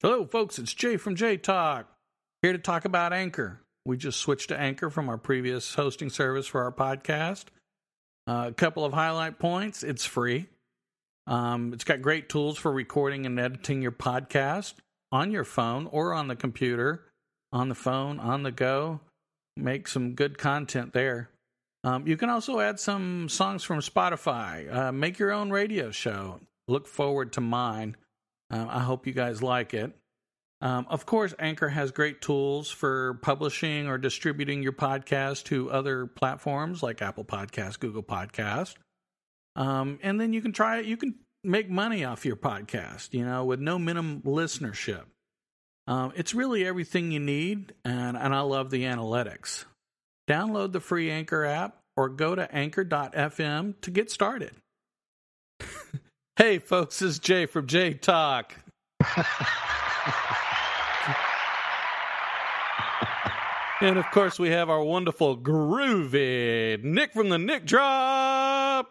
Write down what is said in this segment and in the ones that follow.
Hello, folks. It's Jay from Jay Talk. Here to talk about Anchor. We just switched to Anchor from our previous hosting service for our podcast. Uh, a couple of highlight points it's free. Um, it's got great tools for recording and editing your podcast on your phone or on the computer, on the phone, on the go. Make some good content there. Um, you can also add some songs from Spotify. Uh, make your own radio show. Look forward to mine. Uh, I hope you guys like it. Um, of course, Anchor has great tools for publishing or distributing your podcast to other platforms like Apple Podcast, Google Podcast. Um, and then you can try it. You can make money off your podcast, you know, with no minimum listenership. Um, it's really everything you need, and, and I love the analytics. Download the free Anchor app or go to anchor.fm to get started. hey, folks, this is Jay from Jay Talk. and of course, we have our wonderful groovy Nick from the Nick Drop.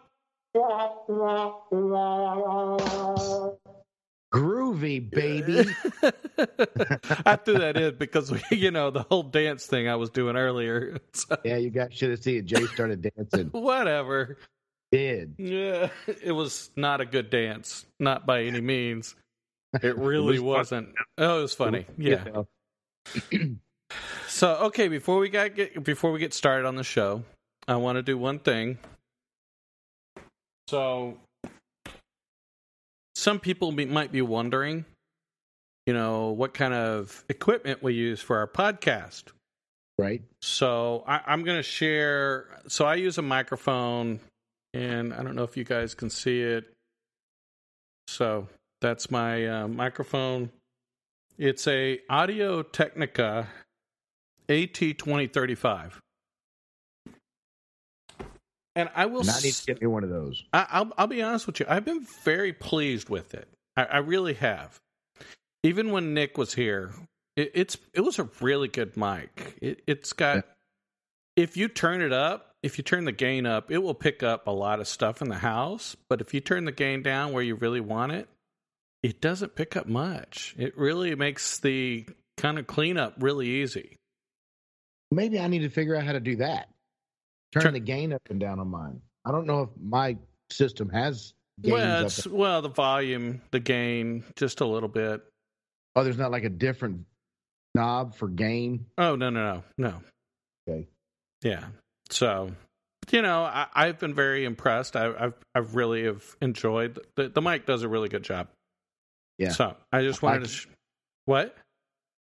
Groovy, baby. I threw that in because we, you know the whole dance thing I was doing earlier. So, yeah, you got should have seen it. Jay started dancing. whatever. Did. Yeah, it was not a good dance, not by any means. It really was wasn't. Oh, it was funny. Yeah. So, okay, before we got get before we get started on the show, I want to do one thing. So, some people be, might be wondering, you know, what kind of equipment we use for our podcast. right? So I, I'm going to share. So I use a microphone, and I don't know if you guys can see it. So that's my uh, microphone. It's a Audio Technica AT2035. And I will And I need to get me one of those. I, I'll, I'll be honest with you. I've been very pleased with it. I, I really have. Even when Nick was here, it, it's it was a really good mic. It, it's got. Yeah. If you turn it up, if you turn the gain up, it will pick up a lot of stuff in the house. But if you turn the gain down where you really want it, it doesn't pick up much. It really makes the kind of cleanup really easy. Maybe I need to figure out how to do that. Turn Turn- the gain up and down on mine. I don't know if my system has well, well, the volume, the gain, just a little bit. Oh, there's not like a different knob for gain. Oh no no no no. Okay. Yeah. So, you know, I, I've been very impressed. I, I've I've really have enjoyed the the mic does a really good job. Yeah. So I just I wanted like to. Sh- what?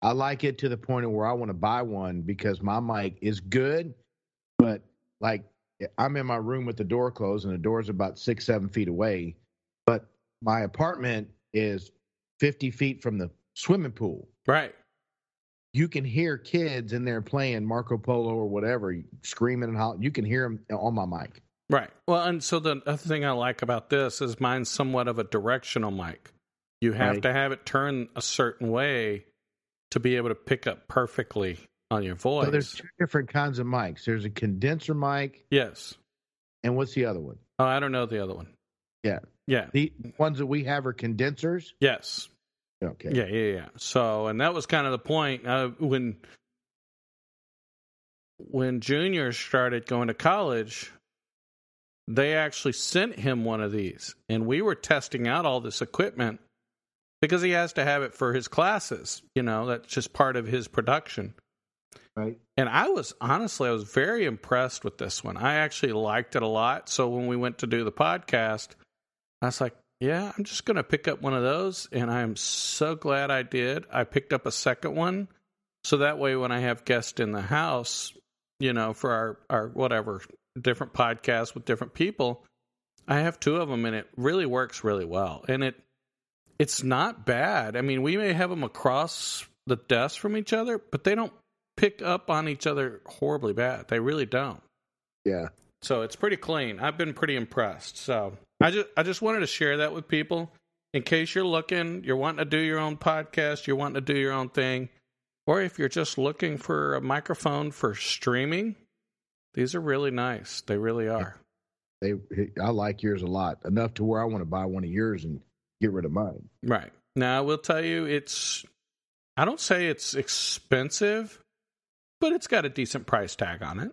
I like it to the point of where I want to buy one because my mic is good, but like I'm in my room with the door closed and the door's about six, seven feet away. But my apartment is 50 feet from the swimming pool. Right. You can hear kids in there playing Marco Polo or whatever, screaming and hollering. You can hear them on my mic. Right. Well, and so the other thing I like about this is mine's somewhat of a directional mic. You have Right. to have it turn a certain way to be able to pick up perfectly on your voice. So there's two different kinds of mics. There's a condenser mic, yes. and what's the other one? Oh, I don't know the other one. Yeah. Yeah. The ones that we have are condensers. Yes. Okay. Yeah, yeah, yeah. So, and that was kind of the point uh, when when Junior started going to college. They actually sent him one of these, and we were testing out all this equipment because he has to have it for his classes. You know, that's just part of his production. Right. And I was honestly, I was very impressed with this one. I actually liked it a lot. So when we went to do the podcast, I was like, yeah, I'm just going to pick up one of those. And I'm so glad I did. I picked up a second one. So that way, when I have guests in the house, you know, for our, our whatever different podcasts with different people, I have two of them and it really works really well. And it, it's not bad. I mean, we may have them across the desk from each other, but they don't pick up on each other horribly bad. They really don't. Yeah. So it's pretty clean. I've been pretty impressed. So I just I just wanted to share that with people in case you're looking, you're wanting to do your own podcast, you're wanting to do your own thing, or if you're just looking for a microphone for streaming, these are really nice. They really are. They, I like yours a lot enough to where I want to buy one of yours and get rid of mine. Right. Now I will tell you it's I don't say it's expensive, but it's got a decent price tag on it.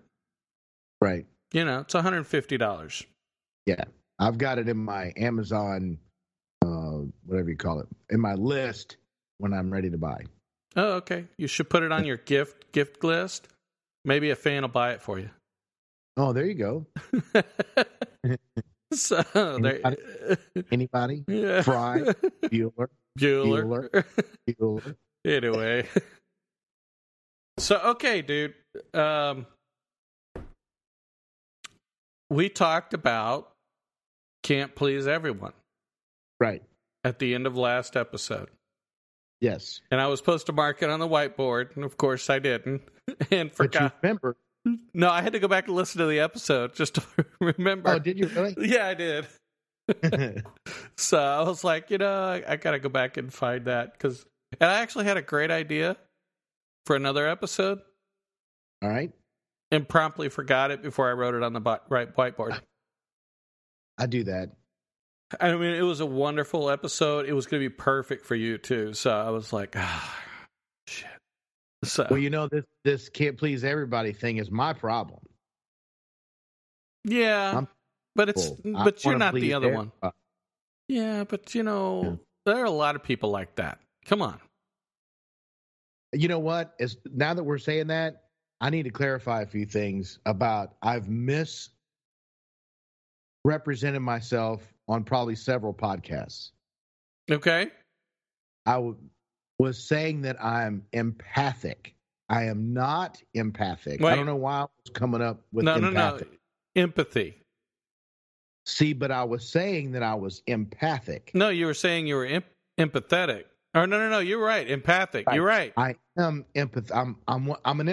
Right. You know, it's $150. Yeah. I've got it in my Amazon, uh, whatever you call it, in my list when I'm ready to buy. Oh, okay. You should put it on your gift gift list. Maybe a fan will buy it for you. Oh, there you go. so there, Anybody? yeah. Fry, Bueller, Bueller. Bueller. anyway. So okay, dude. Um we talked about can't please everyone Right. at the end of last episode. Yes. And I was supposed to mark it on the whiteboard, and of course I didn't. And But forgot. you remember? No, I had to go back and listen to the episode just to remember. Oh, did you really? yeah, I did. So I was like, you know, I, I got to go back and find that because, and I actually had a great idea for another episode All right. And promptly forgot it before I wrote it on the right whiteboard. I do that. I mean, it was a wonderful episode. It was going to be perfect for you too. So I was like, ah, shit. So Well, you know this this can't please everybody thing is my problem. yeah, I'm but it's I but you're not the other one. Yeah, but you know, Yeah. there are a lot of people like that. Come on. You know what? Is now that we're saying that, I need to clarify a few things about I've misrepresented myself on probably several podcasts. Okay. I w- was saying that I'm empathic. I am not empathic. Wait. I don't know why I was coming up with no, no, empathic. no. Empathy. See, but I was saying that I was empathic. No, you were saying you were em- empathetic. Oh no, no, no. You're right. Empathic. You're right. I am empath. I'm I'm I'm an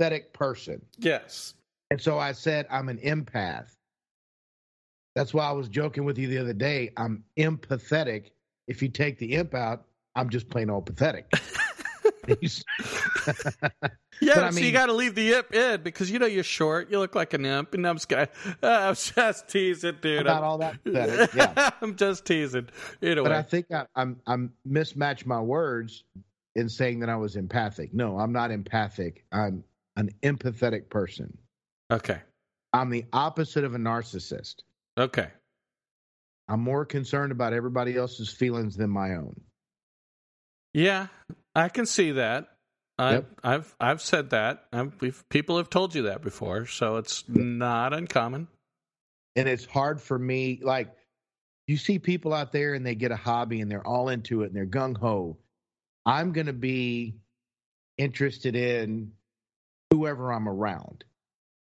empathetic person, Yes. and so I said I'm an empath. That's why I was joking with you the other day. I'm empathetic. If you take the imp out, I'm just plain old pathetic. Yeah, But I so you got to leave the imp in because you know you're short. You look like an imp, and I'm just, uh, I'm just teasing, dude. About I'm, all that pathetic, yeah. I'm just teasing. Anyway, But I think I, I'm I'm mismatched my words in saying that I was empathic. No, I'm not empathic. I'm an empathetic person. okay, I'm the opposite of a narcissist. okay, I'm more concerned about everybody else's feelings than my own. yeah, I can see that. I, Yep. I've I've said that. I've, we've, people have told you that before, so it's not uncommon. And it's hard for me. Like, you see people out there and they get a hobby and they're all into it and they're gung ho. I'm going to be interested in whoever I'm around,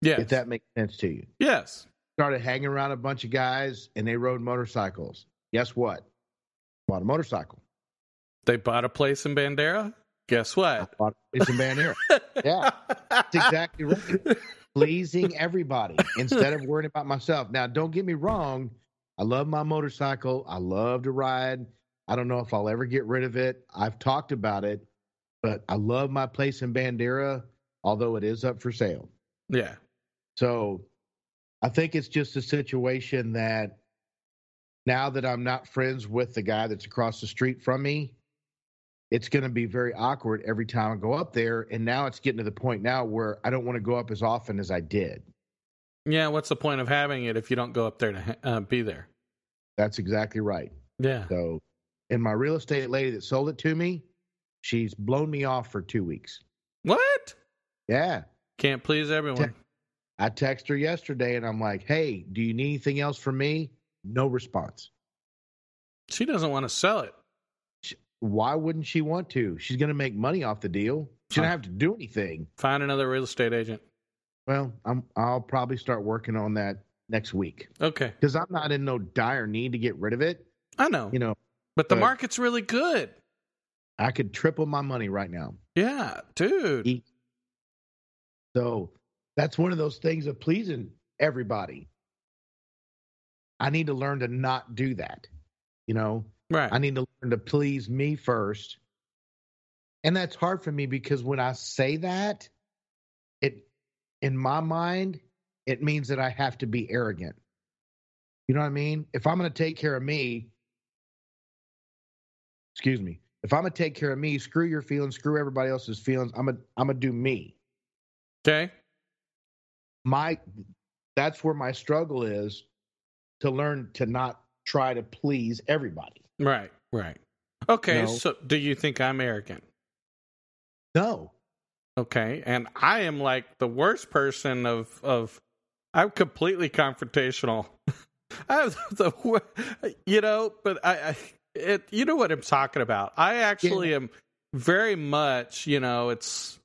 Yeah. if that makes sense to you. yes, started hanging around a bunch of guys and they rode motorcycles. Guess what? Bought a motorcycle. they bought a place in Bandera. Guess what? Bought a place in Bandera. Yeah, That's exactly right. Pleasing everybody instead of worrying about myself. Now, don't get me wrong. I love my motorcycle. I love to ride. I don't know if I'll ever get rid of it. I've talked about it, but I love my place in Bandera, although it is up for sale. Yeah, So I think it's just a situation that now that I'm not friends with the guy that's across the street from me, it's going to be very awkward every time I go up there. And now it's getting to the point now where I don't want to go up as often as I did. yeah. What's the point of having it if you don't go up there to uh, be there? That's exactly right. Yeah. So, and my real estate lady that sold it to me, she's blown me off for two weeks. What? Yeah. Can't please everyone. I text her yesterday and I'm like, hey, do you need anything else from me? No response. She doesn't want to sell it. why wouldn't she want to? She's going to make money off the deal. She don't have to do anything. Find another real estate agent. Well, I'm I'll probably start working on that next week Okay. because I'm not in no dire need to get rid of it. I know. You know, but the but- market's really good. I could triple my money right now. Yeah, dude. Eat. So that's one of those things of pleasing everybody. I need to learn to not do that. You know, Right. I need to learn to please me first. And that's hard for me because when I say that, it in my mind, it means that I have to be arrogant. You know what I mean? If I'm going to take care of me, excuse me, if I'm gonna take care of me, screw your feelings, screw everybody else's feelings. I'm gonna I'm gonna do me. Okay. My that's where my struggle is to learn to not try to please everybody. Right. Right. Okay. No. So, do you think I'm arrogant? No. Okay. And I am like the worst person of of. I'm completely confrontational. I'm the you know, but I, I it you know what I'm talking about. I actually am very much you know it's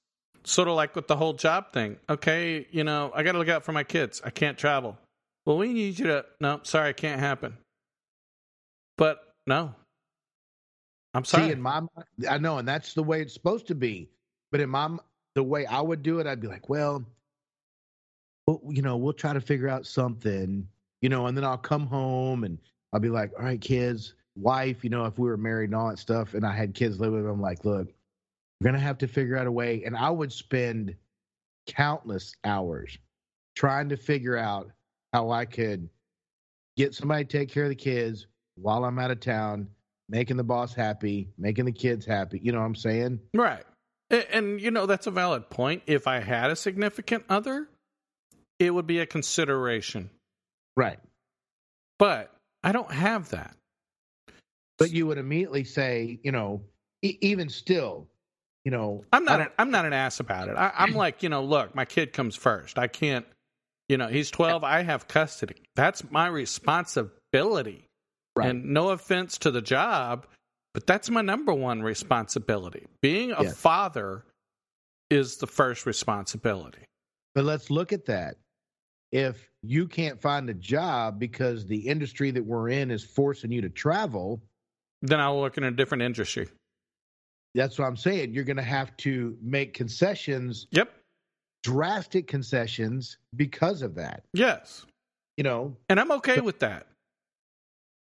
sort of like with the whole job thing. Okay, you know I got to look out for my kids. I can't travel. Well, we need you to. No, sorry, it can't happen. But no, I'm sorry. See, in my I know, and that's the way it's supposed to be. But in my the way I would do it, I'd be like, well, well, you know, we'll try to figure out something, you know, and then I'll come home and I'll be like, all right, kids, wife, you know, if we were married and all that stuff, and I had kids living with them, I'm like, look, we're gonna have to figure out a way. And I would spend countless hours trying to figure out how I could get somebody to take care of the kids while I'm out of town, making the boss happy, making the kids happy. You know what I'm saying? Right. And, and, you know, that's a valid point. If I had a significant other, it would be a consideration. Right. But I don't have that. But you would immediately say, you know, e- even still, you know, I'm not. An, I'm not an ass about it. I, I'm like, you know, look, my kid comes first. I can't. You know, he's 12. I have custody. That's my responsibility. Right. And no offense to the job, but that's my number one responsibility. Being a Yeah. father is the first responsibility. But let's look at that. If you can't find a job because the industry that we're in is forcing you to travel, Then I'll look in a different industry. That's what I'm saying. You're going to have to make concessions, Yep. drastic concessions because of that. Yes. You know, And I'm okay with that.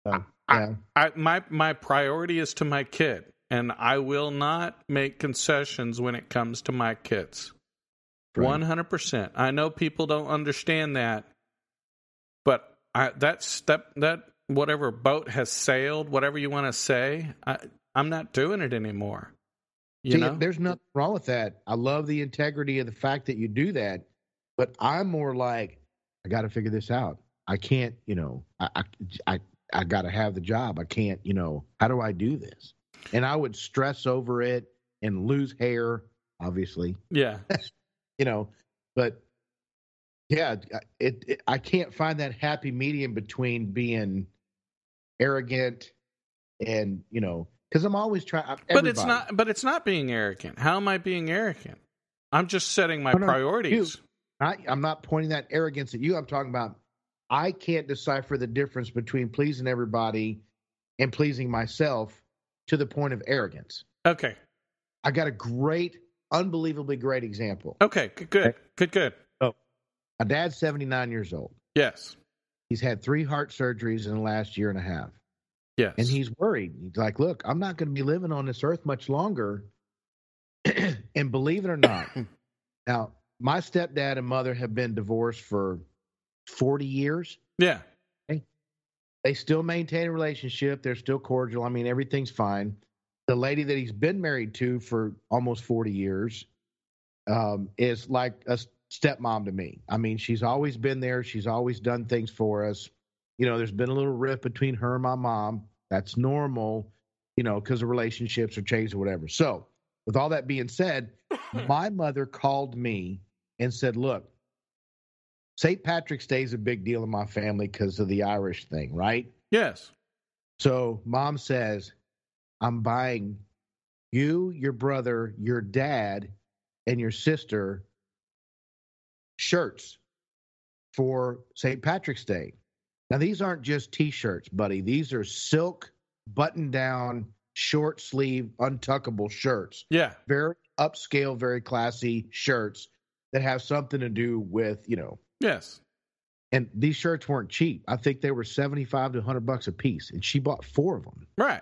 uh, yeah. I my my priority is to my kid, and I will not make concessions when it comes to my kids. One hundred percent. I know people don't understand that, but I that's that that whatever boat has sailed, whatever you want to say, I I'm not doing it anymore. You See, know, there's nothing wrong with that. I love the integrity of the fact that you do that, but I'm more like, I got to figure this out. I can't, you know, I, I, I, I got to have the job. I can't, you know, how do I do this? And I would stress over it and lose hair, obviously, yeah, you know, but yeah, it, it I can't find that happy medium between being arrogant and, you know, because I'm always trying. but it's not. But it's not being arrogant. How am I being arrogant? I'm just setting my Oh, no, priorities. I, I'm not pointing that arrogance at you. I'm talking about I can't decipher the difference between pleasing everybody and pleasing myself to the point of arrogance. Okay. I got a great, unbelievably great example. Okay. Good. Good. Good. Good. Oh, my dad's 79 years old. Yes. He's had three heart surgeries in the last year and a half. Yes. And he's worried. He's like, look, I'm not going to be living on this earth much longer. and believe it or not, now, my stepdad and mother have been divorced for 40 years. yeah. they still maintain a relationship. They're still cordial. I mean, everything's fine. The lady that he's been married to for almost 40 years um, is like a stepmom to me. I mean, she's always been there. She's always done things for us. You know, there's been a little rift between her and my mom. That's normal, you know, because the relationships are changed or whatever. So, with all that being said, my mother called me and said, Look, St. Patrick's Day is a big deal in my family because of the Irish thing, right? Yes. So mom says, I'm buying you, your brother, your dad, and your sister shirts for St. Patrick's Day. Now, these aren't just t shirts, buddy. These are silk, button down, short sleeve, untuckable shirts. Yeah. Very upscale, very classy shirts that have something to do with, you know, Yes. and these shirts weren't cheap. I think they were 75 to 100 bucks a piece. And she bought four of them. Right.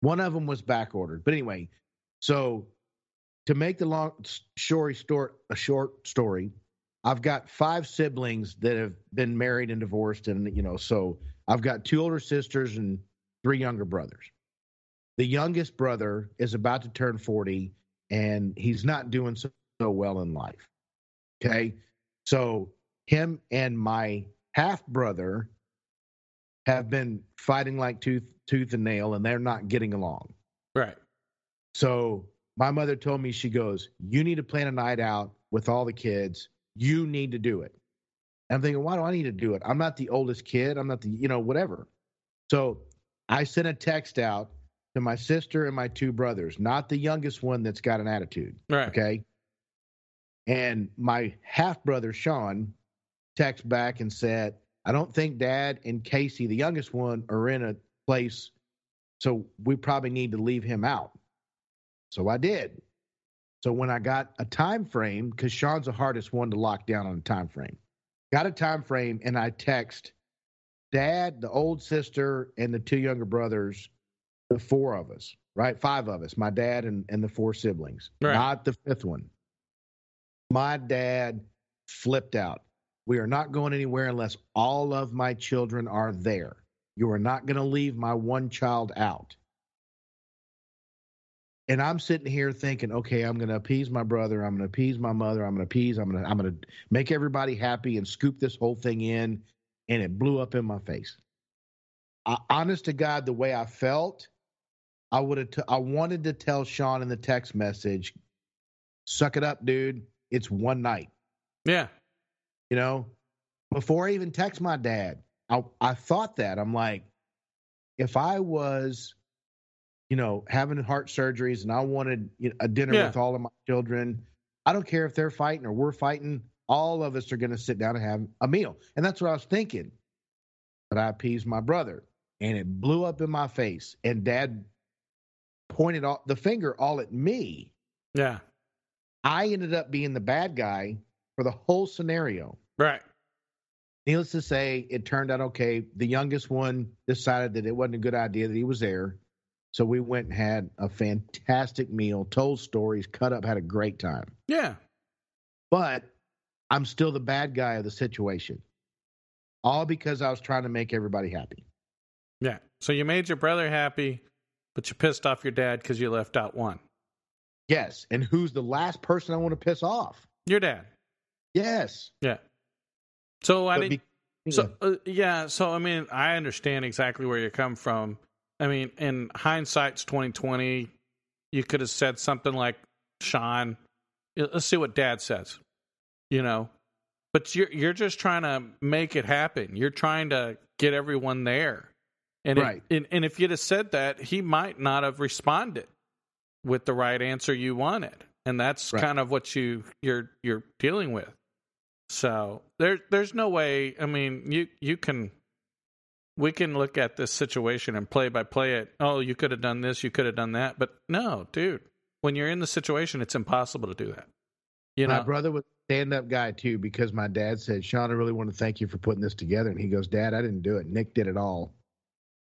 One of them was back ordered. But anyway, so to make the long story short, a short story, I've got five siblings that have been married and divorced. And, you know, so I've got two older sisters and three younger brothers. the youngest brother is about to turn 40 and he's not doing so, so well in life. Okay. So him and my half brother have been fighting like tooth tooth and nail and they're not getting along. Right. So my mother told me she goes, "You need to plan a night out with all the kids. You need to do it." And I'm thinking, "Why do I need to do it? I'm not the oldest kid. I'm not the, you know, whatever." So I sent a text out to my sister and my two brothers, not the youngest one that's got an attitude. Right. Okay. And my half brother, Sean, texted back and said, I don't think dad and Casey, the youngest one, are in a place. So we probably need to leave him out. So I did. So when I got a time frame, because Sean's the hardest one to lock down on a time frame, got a time frame and I text dad, the old sister, and the two younger brothers, the four of us, right? Five of us, my dad and, and the four siblings, Right. not the fifth one. My dad flipped out. We are not going anywhere unless all of my children are there. You are not going to leave my one child out. And I'm sitting here thinking, okay, I'm going to appease my brother. I'm going to appease my mother. I'm going to appease. I'm going to I'm going to make everybody happy and scoop this whole thing in. And it blew up in my face. I, honest to God, the way I felt, I would have. T- I wanted to tell Sean in the text message, "Suck it up, dude. It's one night." Yeah. You know, before I even text my dad, I I thought that I'm like, if I was, you know, having heart surgeries and I wanted you know, a dinner Yeah. with all of my children, I don't care if they're fighting or we're fighting. All of us are going to sit down and have a meal, and that's what I was thinking. But I appeased my brother, and it blew up in my face. And Dad pointed all, the finger all at me. Yeah. I ended up being the bad guy for the whole scenario. Right. Needless to say, it turned out okay. The youngest one decided that it wasn't a good idea that he was there. So we went and had a fantastic meal, told stories, cut up, had a great time. Yeah. But I'm still the bad guy of the situation. All because I was trying to make everybody happy. Yeah. So you made your brother happy, but you pissed off your dad because you left out one. Yes. And who's the last person I want to piss off? Your dad. Yes. Yeah. So I didn't. be- So uh, yeah, so I mean, I understand exactly where you come from. I mean, in hindsight's twenty twenty, you could have said something like, "Sean, let's see what Dad says," you know. But you're you're just trying to make it happen. You're trying to get everyone there, and if- Right. and, and if you'd have said that, he might not have responded with the right answer you wanted, and that's Right. kind of what you you're you're dealing with. So there there's no way. I mean, you you can we can look at this situation and play by play it. Oh, you could have done this, you could have done that, but no, dude. When you're in the situation, it's impossible to do that. You my know, brother was a stand up guy too because my dad said, Sean, I really want to thank you for putting this together. And he goes, Dad, I didn't do it. Nick did it all.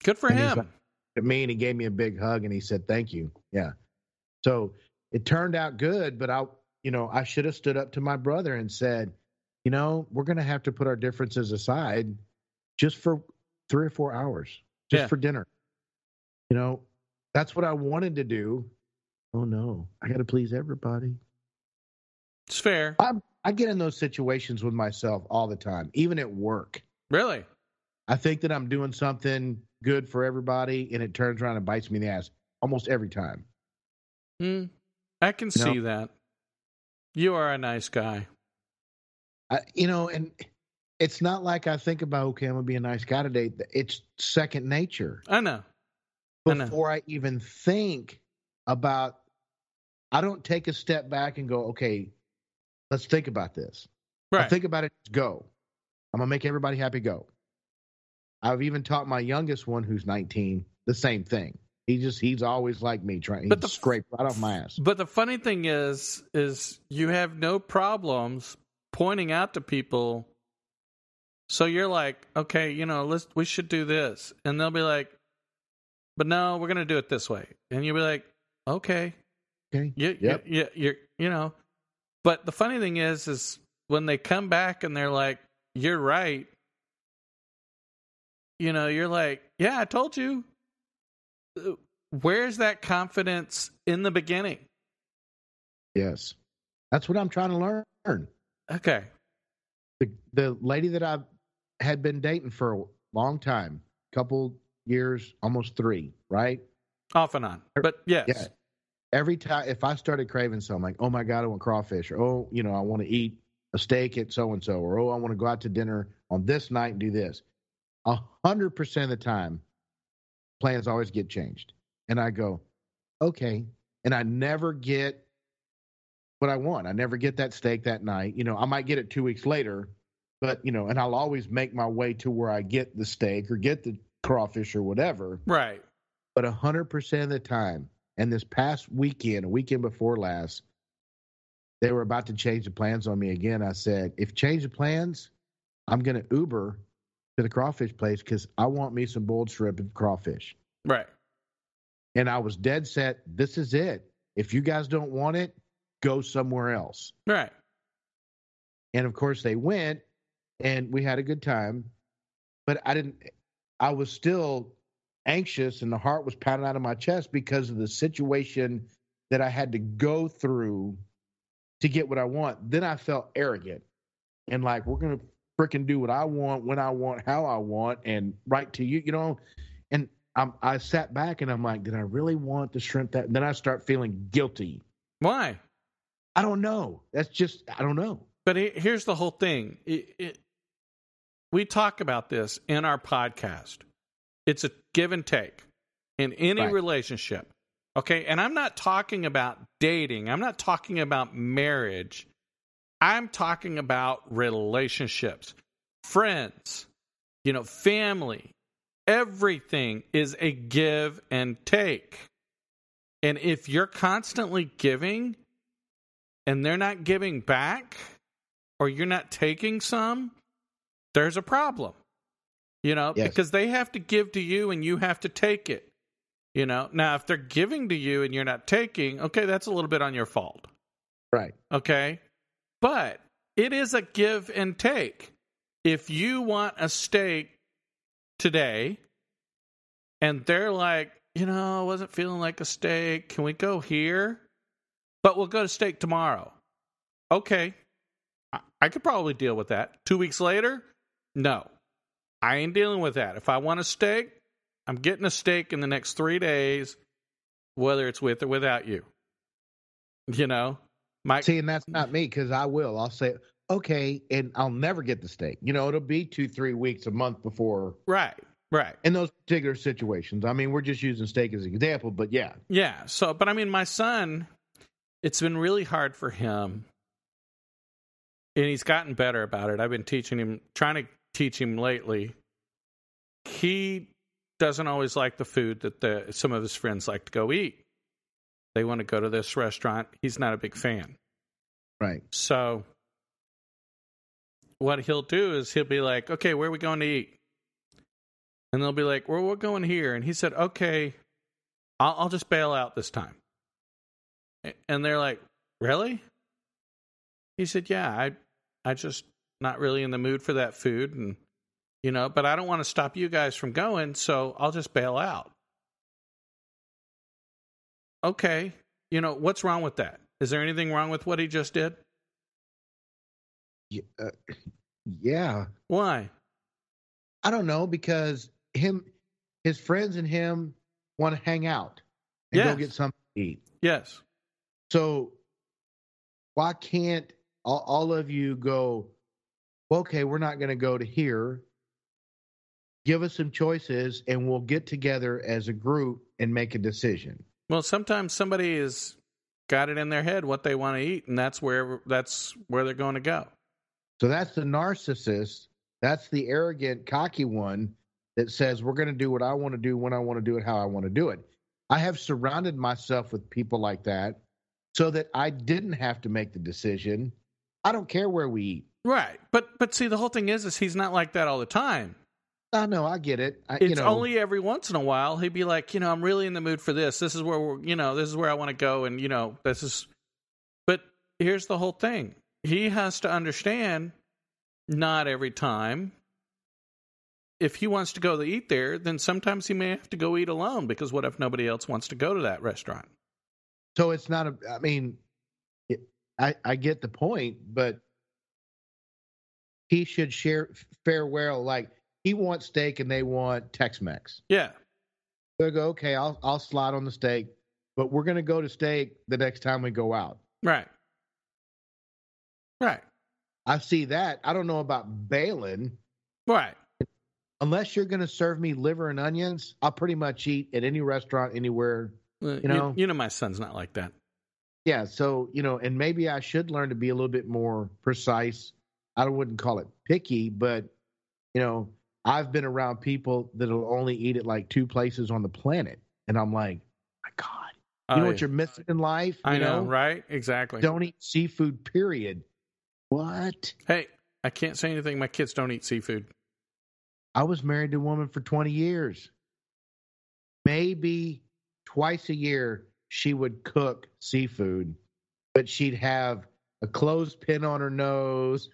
good for and him. like- me and he gave me a big hug and he said thank you yeah so it turned out good but i you know i should have stood up to my brother and said you know we're going to have to put our differences aside just for three or four hours just Yeah. for dinner you know that's what i wanted to do oh no i got to please everybody It's fair. I'm, i get in those situations with myself all the time even at work Really? I think that I'm doing something good for everybody, and it turns around and bites me in the ass almost every time. Hmm. I can You know- see that. You are a nice guy. I, you know, and it's not like I think about okay, I'm gonna be a nice guy today. It's second nature. I know. I know. Before I even think about, I don't take a step back and go, okay, let's think about this. I think about it. Go. I'm gonna make everybody happy. Go. I've even taught my youngest one, who's 19, the same thing. He just he's always like me, trying. The- scrape right off my ass. But the funny thing is, is you have no problems pointing out to people. So you're like, okay, you know, let's we should do this, and they'll be like, but no, we're gonna do it this way, and you'll be like, okay, Okay. you, Yep. you, you, you're, you know. But the funny thing is, is when they come back and they're like, you're right. You know, you're like, yeah, I told you. Uh, where's that confidence in the beginning? Yes. That's what I'm trying to learn. Okay. The the lady that I had been dating for a long time, couple years, almost three, right? Off and on. But yes. Yeah. Every time if I started craving something like, oh my God, I want crawfish, or oh, you know, I want to eat a steak at so and so, or oh, I want to go out to dinner on this night and do this. A hundred percent of the time, plans always get changed. And I go, okay. And I never get what I want. I never get that steak that night. You know, I might get it two weeks later, but you know, and I'll always make my way to where I get the steak or get the crawfish or whatever. Right. But a hundred percent of the time, and this past weekend, a weekend before last, they were about to change the plans on me again. I said, if change the plans, I'm going to Uber to the crawfish place because I want me some boiled shrimp and crawfish. Right. And I was dead set. This is it. If you guys don't want it, go somewhere else. Right. And of course, they went and we had a good time. But I didn't, I was still anxious and the heart was pounding out of my chest because of the situation that I had to go through to get what I want. Then I felt arrogant and like, we're going to freaking do what I want, when I want, how I want, and right to you, you know. And I'm, I sat back and I'm like, did I really want to shrimp that? And then I start feeling guilty. Why? I don't know. That's just, I don't know. But here's the whole thing. It, it, we talk about this in our podcast. It's a give and take in any right. relationship. Okay. And I'm not talking about dating, I'm not talking about marriage. I'm talking about relationships, friends, you know, family. Everything is a give and take. And if you're constantly giving and they're not giving back, or you're not taking some, there's a problem. You know, yes. because they have to give to you and you have to take it. You know, now if they're giving to you and you're not taking, okay, that's a little bit on your fault. Right. Okay. But it is a give and take. If you want a steak today and they're like, you know, I wasn't feeling like a steak, can we go here? But we'll go to steak tomorrow. Okay. I could probably deal with that. Two weeks later, no. I ain't dealing with that. If I want a steak, I'm getting a steak in the next three days, whether it's with or without you. You know? My, See, and that's not me because I will. I'll say, okay, and I'll never get the steak. You know, it'll be two, three weeks, a month before. Right, right. In those particular situations. I mean, we're just using steak as an example, but yeah. Yeah. So, but I mean, my son, it's been really hard for him. And he's gotten better about it. I've been teaching him, trying to teach him lately. He doesn't always like the food that the, some of his friends like to go eat. They want to go to this restaurant. He's not a big fan. Right. So what he'll do is he'll be like, "Okay, where are we going to eat?" And they'll be like, "Well, we're going here." And he said, "Okay, I'll, I'll just bail out this time." And they're like, "Really?" He said, "Yeah, I, I just not really in the mood for that food, and you know, but I don't want to stop you guys from going, so I'll just bail out." Okay, you know, what's wrong with that? Is there anything wrong with what he just did? Yeah. Uh, yeah. Why? I don't know because him, his friends and him want to hang out and yes. go get something to eat. Yes. So why can't all, all of you go? Well, okay, we're not going to go to here. Give us some choices, and we'll get together as a group and make a decision. Well, sometimes somebody has got it in their head what they want to eat, and that's where that's where they're going to go. So that's the narcissist. That's the arrogant, cocky one that says we're going to do what I want to do when I want to do it, how I want to do it. I have surrounded myself with people like that so that I didn't have to make the decision. I don't care where we eat. Right. But but see the whole thing is is he's not like that all the time. I know, I get it. I, it's you know. only every once in a while he'd be like, you know, I'm really in the mood for this. This is where we're, you know, this is where I want to go, and you know, this is. But here's the whole thing: he has to understand, not every time if he wants to go to eat there, then sometimes he may have to go eat alone because what if nobody else wants to go to that restaurant? So it's not a. I mean, it, I I get the point, but he should share farewell. Like he wants steak and they want Tex-Mex. Yeah, They go, okay, I'll I'll slide on the steak, but we're gonna go to steak the next time we go out. right. Right. I see that. I don't know about bailing. Right. Unless you're gonna serve me liver and onions, I'll pretty much eat at any restaurant anywhere. You know- you know, my son's not like that. Yeah, so you know, and maybe I should learn to be a little bit more precise. I wouldn't call it picky, but you know, I've been around people that'll only eat at like two places on the planet, and I'm like, my God, you Oh, know yeah. what you're missing in life? You I know, right? Exactly. Don't eat seafood. Period. What? Hey, I can't say anything. My kids don't eat seafood. I was married to a woman for 20 years. Maybe twice a year she would cook seafood, but she'd have a clothespin on her nose,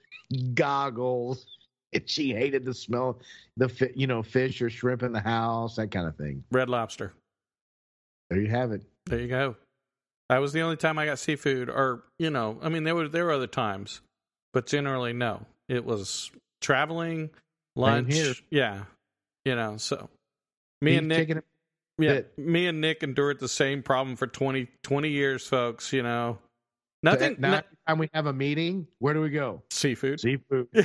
goggles, and she hated the smell the you know fish or shrimp in the house, that kind of thing. Red lobster. There you have it. There you go. That was the only time I got seafood, or you know, I mean, there were there were other times, but generally, no. It was traveling, lunch. Yeah, you know. So me and Nick, yeah, me and Nick endured the same problem for 20, 20 years, folks. You know, nothing. now no- every time we have a meeting, where do we go? seafood. Seafood.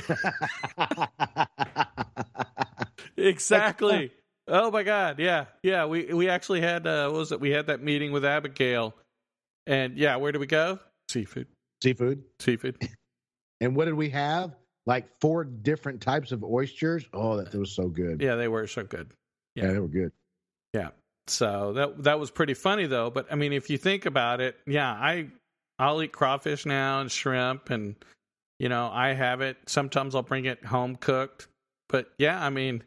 Exactly. Oh my God. Yeah. Yeah. We we actually had uh what was it? We had that meeting with Abigail. And yeah, where do we go? Seafood. Seafood. Seafood. And what did we have? Like four different types of oysters. Oh, that was so good. Yeah, they were so good. Yeah, Yeah. they were good. Yeah. So that that was pretty funny though. But I mean if you think about it, yeah, I I'll eat crawfish now and shrimp and you know, I have it. Sometimes I'll bring it home cooked. But yeah, I mean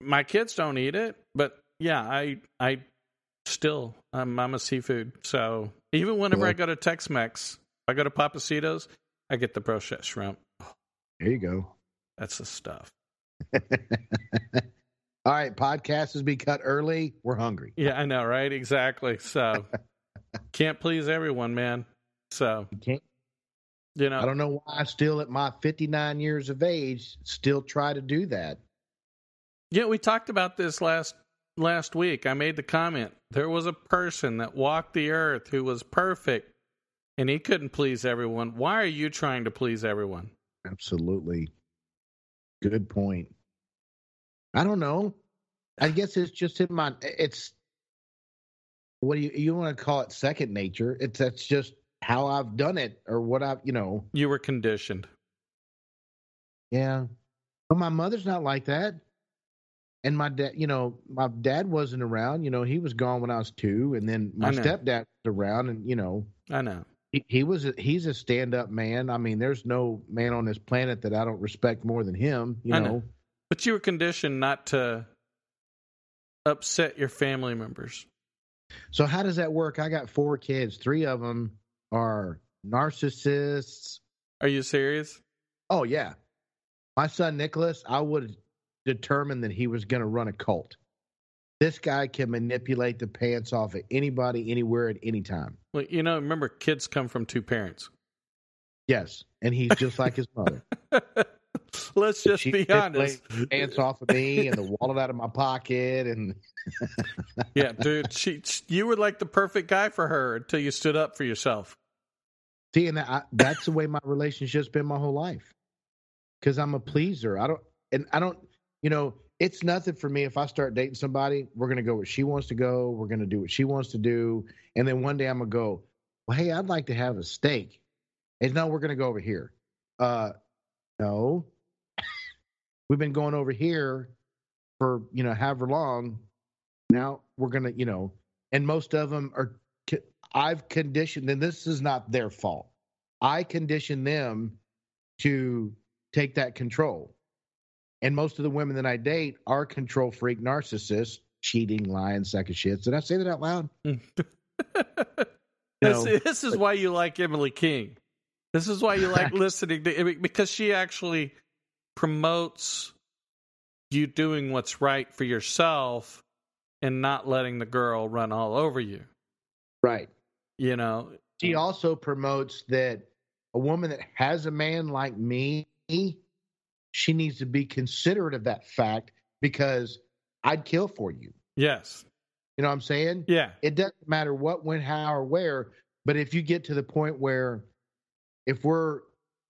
my kids don't eat it, but yeah, I I still I'm I'm a seafood. So even whenever Well- I go to Tex Mex, I go to Pappasito's, I get the brochette shrimp. There you go. That's the stuff. All right, podcast has been cut early. We're hungry. Yeah, I know, right? Exactly. So can't please everyone, man. So You can't. you know I don't know why I still, at my 59 years of age, still try to do that. Yeah, we talked about this last last week. I made the comment. There was a person that walked the earth who was perfect and he couldn't please everyone. Why are you trying to please everyone? Absolutely. Good point. I don't know. I guess it's just in my. It's what do you you want to call it? Second nature. It's that's just how I've done it, or what I've you know. You were conditioned. Yeah. But my mother's not like that. And my dad, you know, my dad wasn't around. You know, he was gone when I was two, and then my stepdad was around, and you know, I know. he, he was a, he's a stand up man. I mean, there's no man on this planet that I don't respect more than him. You know, know. But you were conditioned not to upset your family members. so how does that work? I got four kids. Three of them are narcissists. Are you serious? Oh yeah, my son Nicholas. I would determine that he was going to run a cult. This guy can manipulate the pants off of anybody, anywhere, at any time. Well, you know, remember kids come from two parents. Yes, and he's just like his mother. Let's just She be honest. Pants off of me and the wallet out of my pocket, and yeah, dude, she, you were like the perfect guy for her until you stood up for yourself. See, and I, that's the way my relationship's been my whole life. Because I'm a pleaser. I don't, and I don't, you know, it's nothing for me if I start dating somebody. We're gonna go where she wants to go. We're gonna do what she wants to do, and then one day I'm gonna go. Well, hey, I'd like to have a steak. And no, we're gonna go over here. Uh, no, we've been going over here for you know however long. Now we're gonna, you know, and most of them are I've conditioned, and this is not their fault. I conditioned them to take that control. And most of the women that I date are control freak narcissists, cheating, lying, sack of shits. Did I say that out loud? this, know, this is why you like Emily King. This is why you like listening to because she actually promotes you doing what's right for yourself and not letting the girl run all over you. Right. You know, She also promotes that a woman that has a man like me, she needs to be considerate of that fact because I'd kill for you. yes. You know what I'm saying? Yeah. It doesn't matter what, when, how, or where. But if you get to the point where, if we're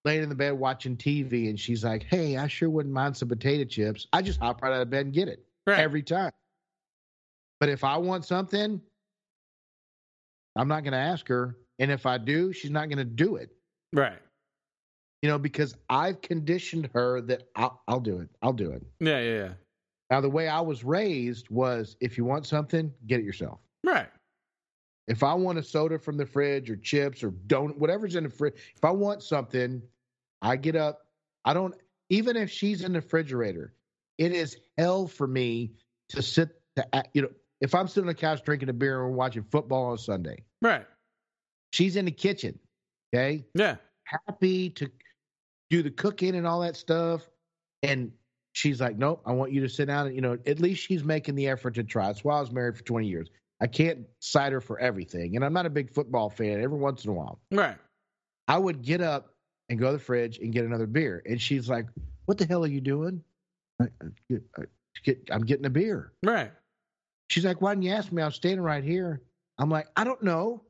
laying in the bed watching TV and she's like, "Hey, I sure wouldn't mind some potato chips," I just hop right out of bed and get it Right. every time. But if I want something, I'm not going to ask her, and if I do, she's not going to do it. right. You know, because I've conditioned her that I'll, I'll do it. I'll do it. Yeah, yeah, yeah. Now, the way I was raised was, if you want something, get it yourself. Right. If I want a soda from the fridge or chips or donut, whatever's in the fridge, if I want something, I get up. I don't, even if she's in the refrigerator, it is hell for me to sit, to, you know, if I'm sitting on the couch drinking a beer and watching football on Sunday, Right. she's in the kitchen, okay, Yeah. happy to do the cooking and all that stuff. And she's like, nope, I want you to sit down. And, you know, at least she's making the effort to try. That's why I was married for 20 years. I can't cite her for everything. And I'm not a big football fan every once in a while. Right. I would get up and go to the fridge and get another beer. And she's like, what the hell are you doing? I, I, I, get- I'm getting a beer. Right. She's like, why didn't you ask me? I was standing right here. I'm like, I don't know.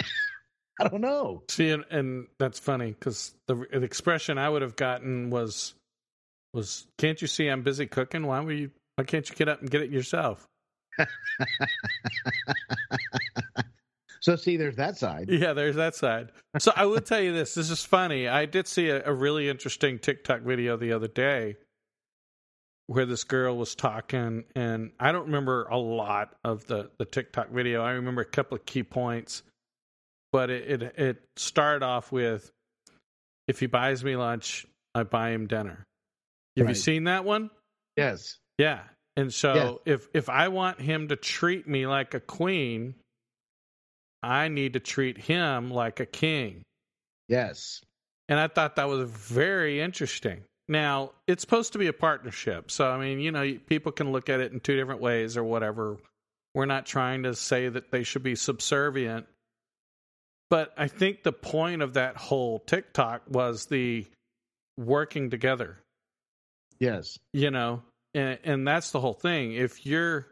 I don't know. See, and, and that's funny because the, the expression I would have gotten was, was, can't you see I'm busy cooking? Why were you, why can't you get up and get it yourself? So see, there's that side. Yeah, there's that side. So I will tell you this. This is funny. I did see a, a really interesting TikTok video the other day where this girl was talking, and I don't remember a lot of the, the TikTok video. I remember a couple of key points, but it, it, it started off with if he buys me lunch, I buy him dinner. Have you seen that one? Yes. Yeah. And so if if I want him to treat me like a queen, I need to treat him like a king. Yes. And I thought that was very interesting. Now, it's supposed to be a partnership. So I mean, you know, people can look at it in two different ways or whatever. We're not trying to say that they should be subservient. But I think the point of that whole TikTok was the working together Yes. you know and and that's the whole thing if you're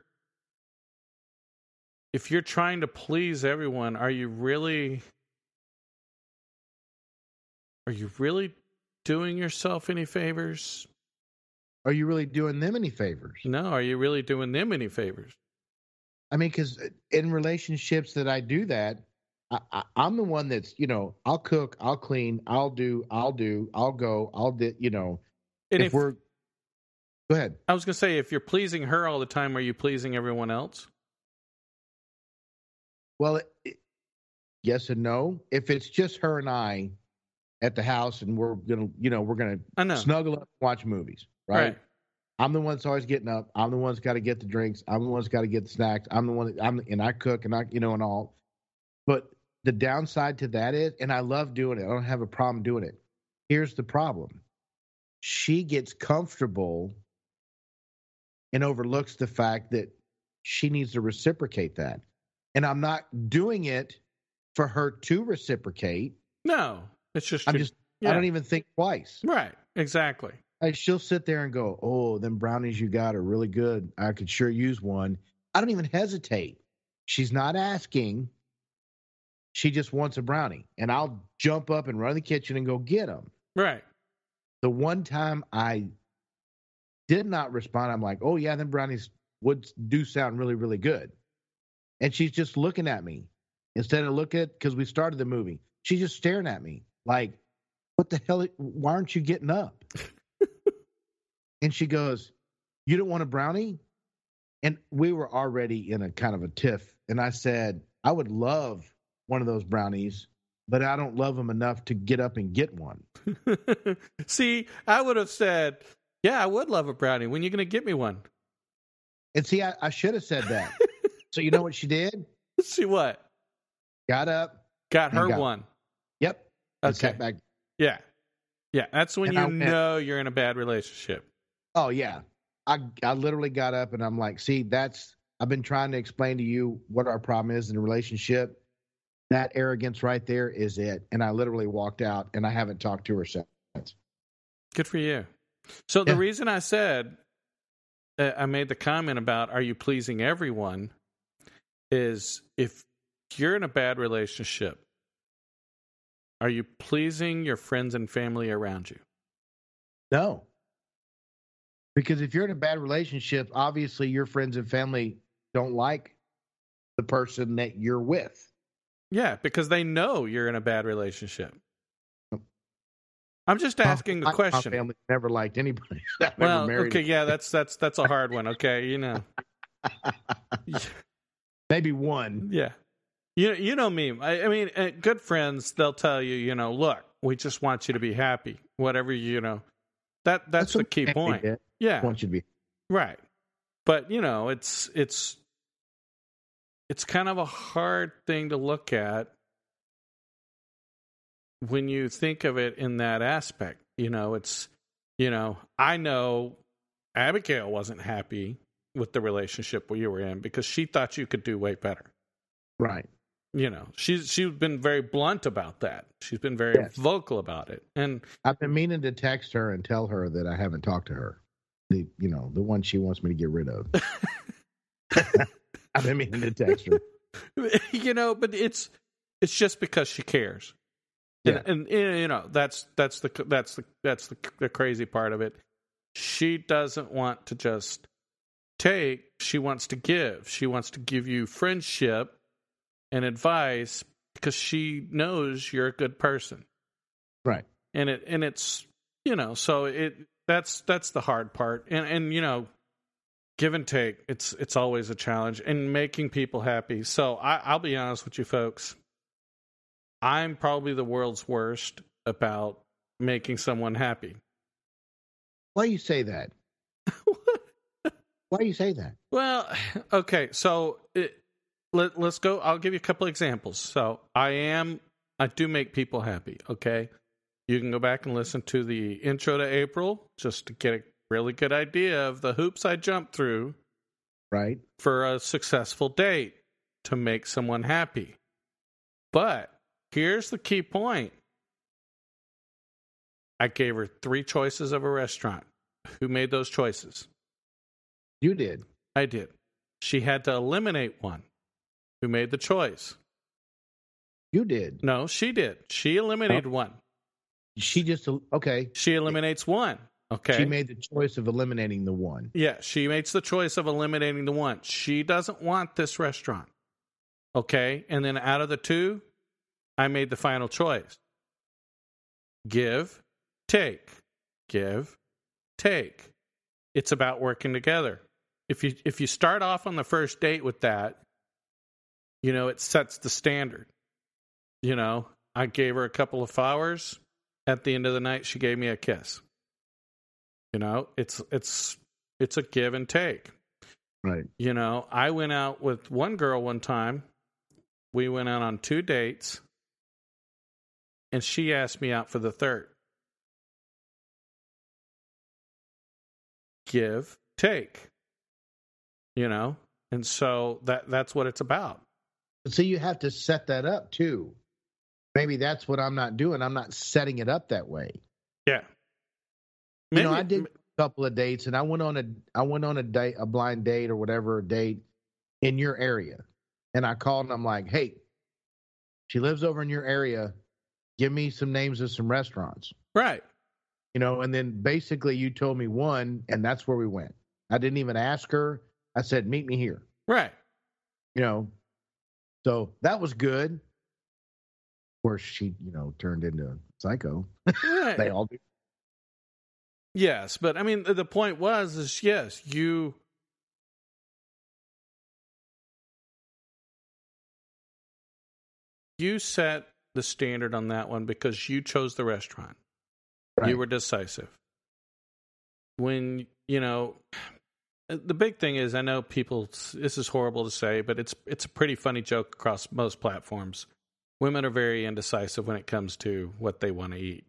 if you're trying to please everyone are you really are you really doing yourself any favors Are you really doing them any favors? no are you really doing them any favors I mean, because uh, in relationships that I do that, I, I, I'm the one that's, you know, I'll cook, I'll clean, I'll do, I'll do, I'll go, I'll do, you know, and if, if, we're, go ahead. i was going to say if you're pleasing her all the time are you pleasing everyone else Well, it, yes and no. If it's just her and I at the house and we're going to, you know, we're gonna snuggle up and watch movies, right? right I'm the one that's always getting up. I'm the one that's got to get the drinks. I'm the one that's got to get the snacks. I'm the one that I'm and I cook and I you know and all. But the downside to that is, and I love doing it. I don't have a problem doing it. Here's the problem. She gets comfortable and overlooks the fact that she needs to reciprocate that. And I'm not doing it for her to reciprocate. no it's just I'm just yeah. I don't even think twice. right exactly Like she'll sit there and go, "Oh, them brownies you got are really good. I could sure use one." I don't even hesitate. She's not asking. She just wants a brownie, and I'll jump up and run to the kitchen and go get them. right The one time I did not respond, I'm like, "Oh yeah, them brownies would do sound really, really good," and she's just looking at me instead of looking at because we started the movie. She's just staring at me like, "What the hell? Why aren't you getting up?" And she goes, You don't want a brownie? And we were already in a kind of a tiff. And I said, I would love one of those brownies, but I don't love them enough to get up and get one. See, I would have said, "Yeah, I would love a brownie. When you going to get me one?" And see, I, I should have said that. so you know what she did? See what? Got up. Got her got- one. Yep. Okay. back. Yeah. Yeah. That's when And you I know you're in a bad relationship. Oh, yeah. I I literally got up and I'm like, see, that's I've been trying to explain to you what our problem is in the relationship. That arrogance right there is it. And I literally walked out and I haven't talked to her since. Good for you. So the reason I said uh, I made the comment about are you pleasing everyone is if you're in a bad relationship, are you pleasing your friends and family around you? No. Because if you're in a bad relationship, obviously your friends and family don't like the person that you're with. Yeah, because they know you're in a bad relationship. Oh. I'm just asking my- a question. My family never liked anybody. well, okay, yeah, that's that's that's a hard one. Okay, you know, Maybe one. yeah, you you know me. I, I mean, uh, good friends, they'll tell you, you know, look, we just want you to be happy. Whatever you know, that that's, the key point. did. Yeah, Want you to be. right. But you know, it's it's it's kind of a hard thing to look at when you think of it in that aspect. You know, it's you know, I know Abigail wasn't happy with the relationship you were in because she thought you could do way better. Right. You know, she's she's been very blunt about that. She's been very Yes. vocal about it. And I've been meaning to text her and tell her that I haven't talked to her. The you know the one she wants me to get rid of. I've been meaning to text her. you know, but it's it's just because she cares. Yeah. And, and you know, that's that's the that's the that's the, the crazy part of it. She doesn't want to just take, she wants to give. She wants to give you friendship and advice because she knows you're a good person. Right. And it and it's you know, so it that's that's the hard part. And and you know, give and take, it's it's always a challenge and making people happy. So I, I'll be honest with you folks. I'm probably the world's worst about making someone happy. Why you say that? Why do you say that? Well, okay, so it, let let's go. I'll give you a couple examples. So I am, I do make people happy. Okay, you can go back and listen to the intro to April just to get a really good idea of the hoops I jumped through Right. for a successful date to make someone happy. But here's the key point. I gave her three choices of a restaurant. Who made those choices? You did. I did. She had to eliminate one. Who made the choice? You did. No, she did. She eliminated oh. one. She just okay. She eliminates one. Okay. She made the choice of eliminating the one. Yeah, she makes the choice of eliminating the one. She doesn't want this restaurant. Okay. And then out of the two, I made the final choice give, take, give, take. It's about working together. If you if you start off on the first date with that, you know, it sets the standard. You know, I gave her a couple of flowers. At the end of the night, she gave me a kiss. You know, it's it's it's a give and take. Right. You know, I went out with one girl one time. We went out on two dates, and she asked me out for the third. Give, take. You know, and so that that's what it's about. So you have to set that up too. Maybe that's what I'm not doing. I'm not setting it up that way. Yeah. You know, I did a couple of dates, and I went on a I went on a date, a blind date or whatever a date in your area, and I called and I'm like, hey, she lives over in your area. Give me some names of some restaurants. right. You know, and then basically you told me one, and that's where we went. I didn't even ask her. I said, meet me here. Right. You know, so that was good. Of course, she you know turned into a psycho. Right. They all do. Yes, but I mean the- point was is yes, you you set the standard on that one because you chose the restaurant. Right. You were decisive. When, you know, Uh, the big thing is I know people this is horrible to say, but it's it's a pretty funny joke across most platforms. Women are very indecisive when it comes to what they want to eat.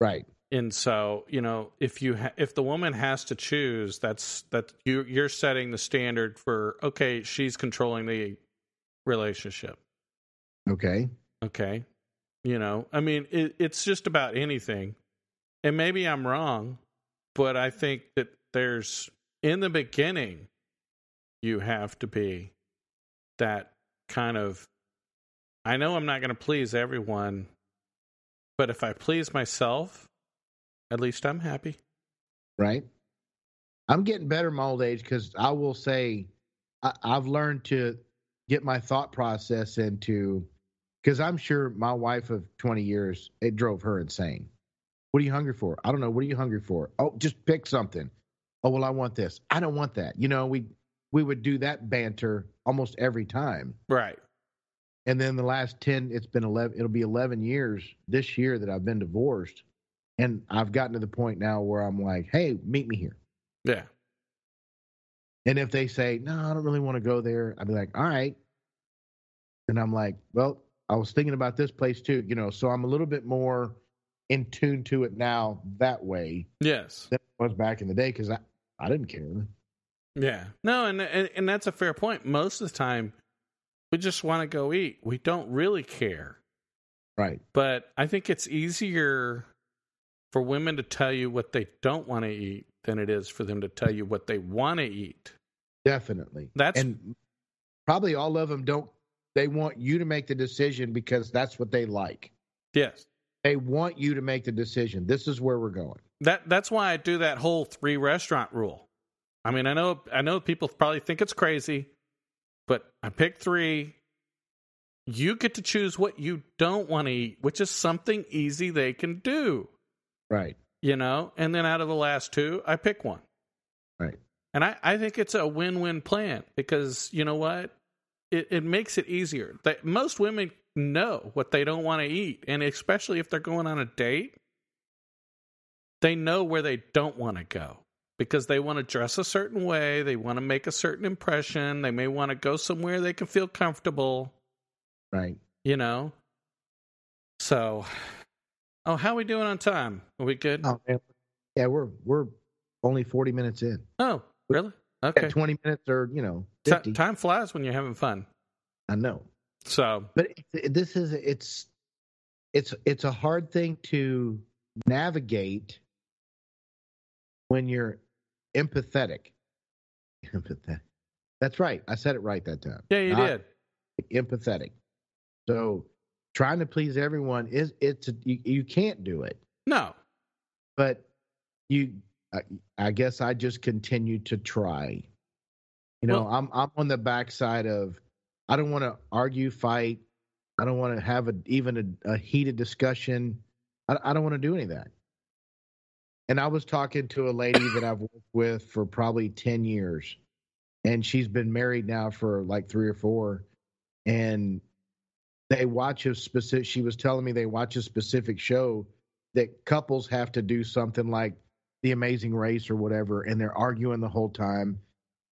right. And so, you know, if you ha- if the woman has to choose, that's that you you're setting the standard for okay, she's controlling the relationship. Okay. Okay. You know, I mean, it, it's just about anything. And maybe I'm wrong, but I think that there's, in the beginning, you have to be that kind of, I know I'm not going to please everyone, but if I please myself, at least I'm happy. Right. I'm getting better my old age because I will say I, I've learned to get my thought process into because I'm sure my wife of 20 years, it drove her insane. What are you hungry for? I don't know. What are you hungry for? Oh, just pick something. Oh, well, I want this. I don't want that. You know, we we would do that banter almost every time. Right. And then the last 10, it's been 11, it'll be 11 years this year that I've been divorced. And I've gotten to the point now where I'm like, hey, meet me here. Yeah. And if they say, no, I don't really want to go there, I'd be like, all right. And I'm like, well, I was thinking about this place too, you know, so I'm a little bit more in tune to it now that way Yes. that was back in the day because I, I didn't care. Yeah. No, and, and and that's a fair point. Most of the time, we just want to go eat. We don't really care. Right. But I think it's easier for women to tell you what they don't want to eat than it is for them to tell you what they want to eat. Definitely. That's and probably all of them don't, they want you to make the decision because that's what they like. yes. They want you to make the decision. This is where we're going. That that's why I do that whole three restaurant rule. I mean, I know I know people probably think it's crazy, but I pick 3. You get to choose what you don't want to eat, which is something easy they can do. Right. you know and then out of the last two i pick one Right. and i, I think it's a win-win plan because you know what it, it makes it easier that most women know what they don't want to eat and especially if they're going on a date they know where they don't want to go because they want to dress a certain way they want to make a certain impression they may want to go somewhere they can feel comfortable Right. you know so oh how we doing on time are we good Oh. Yeah, we're we're only 40 minutes in. Oh, really? Okay. 20 minutes or, you know, 50. time flies when you're having fun. I know. So, But this is it's it's it's a hard thing to navigate when you're empathetic. Empathetic. That's right. I said it right that time. yeah, you Not did. Empathetic. So trying to please everyone is it's a, you, you can't do it. No. but you I, I guess i just continue to try you know Well- i'm i'm on the backside of i don't want to argue fight. I don't want to have a even a, a heated discussion. I, I don't want to do any of that. And i was talking to a lady that i've worked with for probably 10 years and she's been married now for like three or four and they watch a specific she was telling me they watch a specific show that couples have to do something like the amazing race or whatever and they're arguing the whole time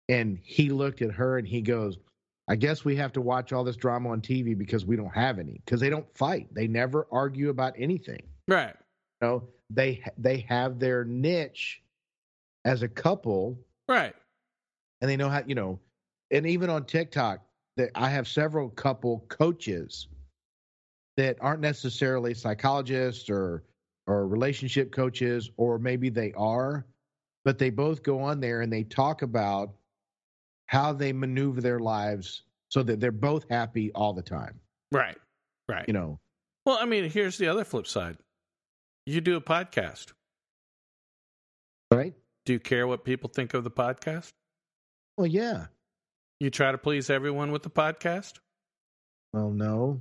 and he looked at her and he goes i guess we have to watch all this drama on tv because we don't have any because they don't fight they never argue about anything Right. you know they they have their niche as a couple Right. and they know how you know and even on tiktok that i have several couple coaches that aren't necessarily psychologists or or relationship coaches or maybe they are but they both go on there and they talk about how they maneuver their lives so that they're both happy all the time Right. Right. you know Well, I mean, here's the other flip side. You do a podcast. right Do you care what people think of the podcast? well yeah You try to please everyone with the podcast? well no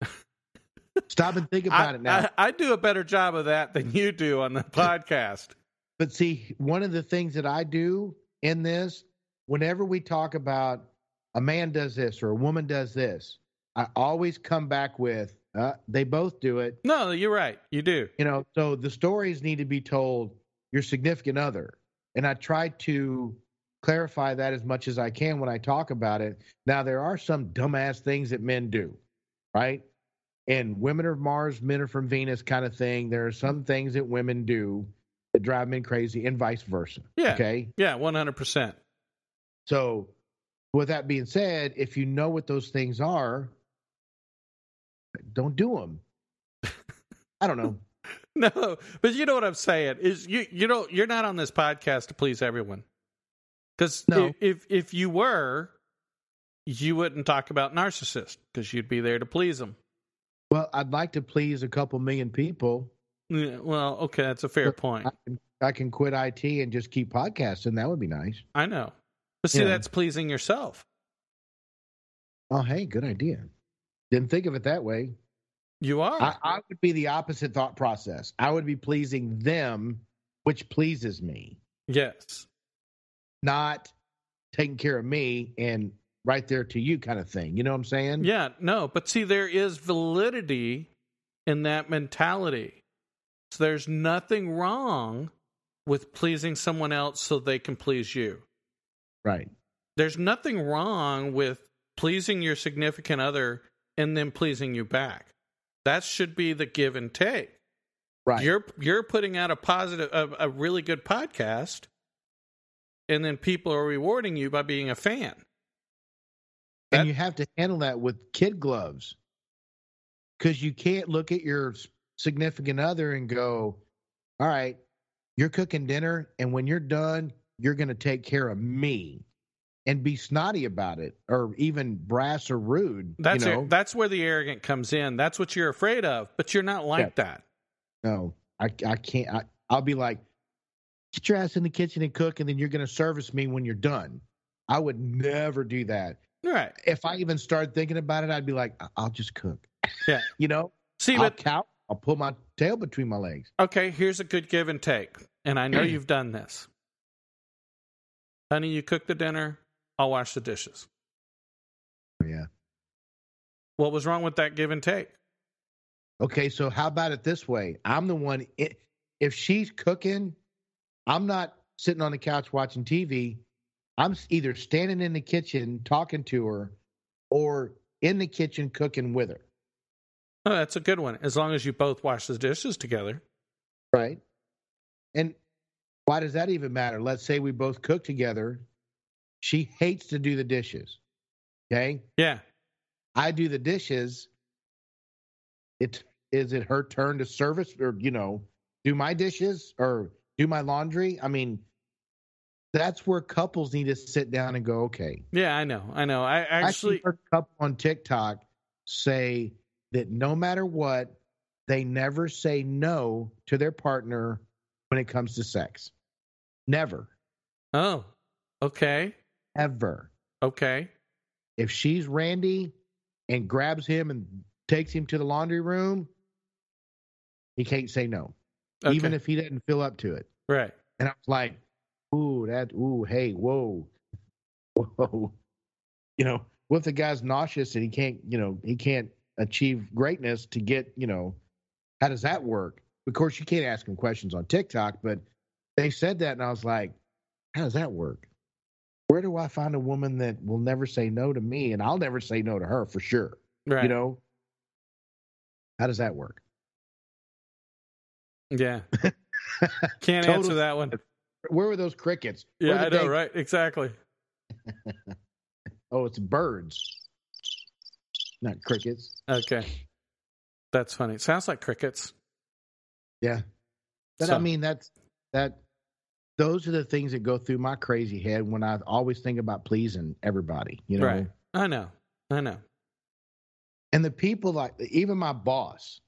stop and think about I, it now I, I do a better job of that than you do on the podcast. But see, one of the things that I do in this, whenever we talk about a man does this or a woman does this, I always come back with uh, they both do it. No, you're right. You do. You know, so the stories need to be told your significant other. And I try to clarify that as much as I can when I talk about it. Now, there are some dumbass things that men do, right? and women are Mars, men are from Venus kind of thing. There are some things that women do that drive men crazy and vice versa. Yeah. Okay. Yeah, 100%. So, with that being said, if you know what those things are, don't do them. I don't know. No, but you know what I'm saying is you you know you're not on this podcast to please everyone. Because No. if if you were, you wouldn't talk about narcissists because you'd be there to please them. Well, I'd like to please a couple million people. Yeah, well, okay, that's a fair point. I can, I can quit IT and just keep podcasting. That would be nice. I know, but see, Yeah. that's pleasing yourself. Oh, hey, good idea. Didn't think of it that way. You are. I, I would be the opposite thought process. I would be pleasing them, which pleases me, yes. not taking care of me and right there to you kind of thing. You know what I'm saying? Yeah, no, but see, there is validity in that mentality. So there's nothing wrong with pleasing someone else so they can please you. Right. There's nothing wrong with pleasing your significant other and then pleasing you back. That should be the give and take. Right. You're you're putting out a positive a, a really good podcast and then people are rewarding you by being a fan. that- and you have to handle that with kid gloves because you can't look at your significant other and go, all right, you're cooking dinner, and when you're done, you're going to take care of me and be snotty about it or even brass or rude. That's you it. know? that's where the arrogant comes in. That's what you're afraid of, but you're not like that. no, I, I can't. I, I'll be like, get your ass in the kitchen and cook, and then you're going to service me when you're done. I would never do that. Right. If I even started thinking about it, I'd be like, "I- I'll just cook. Yeah. you know, See, I'll but count. I'll pull my tail between my legs. okay, here's a good give and take. And I know you've done this. Honey, you cook the dinner, I'll wash the dishes. Oh, yeah. What was wrong with that give and take? Okay, so how about it this way? I'm the one. If she's cooking, I'm not sitting on the couch watching TV. I'm either standing in the kitchen talking to her, or in the kitchen cooking with her. Oh, that's a good one. As long as you both wash the dishes together. Right. And why does that even matter? Let's say we both cook together. She hates to do the dishes. Okay. Yeah. I do the dishes. It is it her turn to service or you know do my dishes or do my laundry? I mean, that's where couples need to sit down and go. Okay, Yeah, I know. I know. I I actually, heard a couple on TikTok say that no matter what, they never say no to their partner when it comes to sex. Never, oh, okay. ever. Okay. If she's Randy and grabs him and takes him to the laundry room, he can't say no, okay. even if he doesn't feel up to it. right. And I was like, ooh, that, ooh, hey, whoa, whoa. You know, what if the guy's nauseous and he can't, you know, he can't achieve greatness to get, you know, how does that work? Of course, you can't ask him questions on TikTok, but they said that, and I was like, how does that work? Where do I find a woman that will never say no to me, and I'll never say no to her for sure? Right. You know, how does that work? Yeah. Can't answer that one. Where were those crickets? Yeah, I know, right? Exactly. Oh, it's birds, not crickets. Okay. That's funny. Sounds like crickets. Yeah, but So- I mean that's that. Those are the things that go through my crazy head when I always think about pleasing everybody. You know, Right. I know. I know. and the people like even my boss.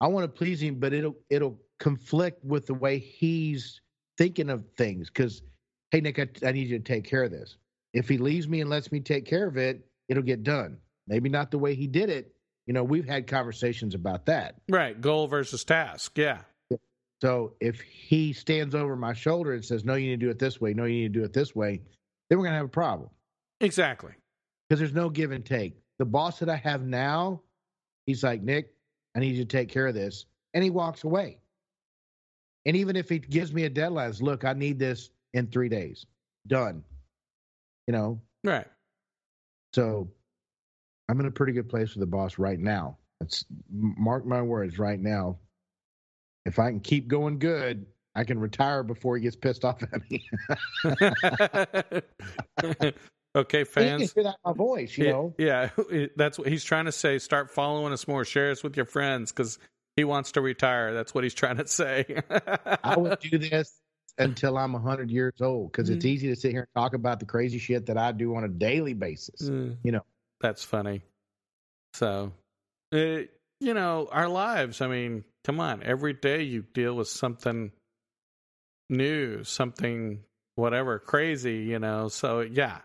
I want to please him, but it'll it'll conflict with the way he's thinking of things. Because hey, Nick, I, I need you to take care of this. If he leaves me and lets me take care of it, it'll get done. Maybe not the way he did it. You know, we've had conversations about that. Right. Goal versus task. Yeah. So if he stands over my shoulder and says, "No, you need to do it this way. No, you need to do it this way," then we're gonna have a problem Exactly. because there's no give and take. The boss that I have now, he's like, "Nick, I need you to take care of this," and he walks away. And even if he gives me a deadline, says, look, I need this in three days, done. You know, Right. so I'm in a pretty good place with the boss right now. That's mark my words right now. If I can keep going good, I can retire before he gets pissed off at me. okay, fans. You can hear that in my voice, you Yeah, know. yeah, that's what he's trying to say. Start following us more. Share us with your friends because he wants to retire. That's what he's trying to say. I would do this until I'm 100 years old because it's Mhm. easy to sit here and talk about the crazy shit that I do on a daily basis. Mm. You know. That's funny. So, uh, you know, our lives. I mean, come on. Every day you deal with something new, something whatever crazy. You know. So yeah,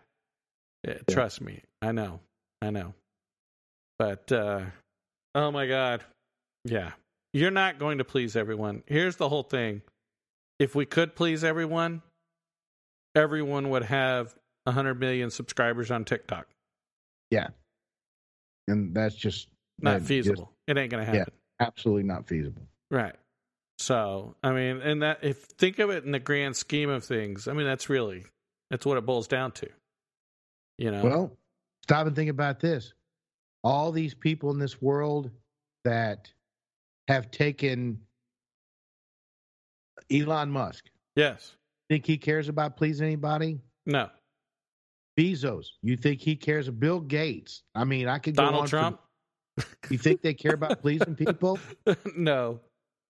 Yeah, Yeah. trust me. I know. I know. But uh, oh my god, yeah. You're not going to please everyone. Here's the whole thing. If we could please everyone, everyone would have 100 million subscribers on TikTok. And that's just Not that just feasible. it ain't going to happen. Yeah. absolutely not feasible. Right. So, I mean, and that if think of it in the grand scheme of things, I mean, that's really that's what it boils down to. You know. Well, stop and think about this. All these people in this world that have taken Elon Musk, yes. think he cares about pleasing anybody? No. Bezos, you think he cares? Bill Gates. I mean, I could go Donald on Trump? You think they care about pleasing people? no.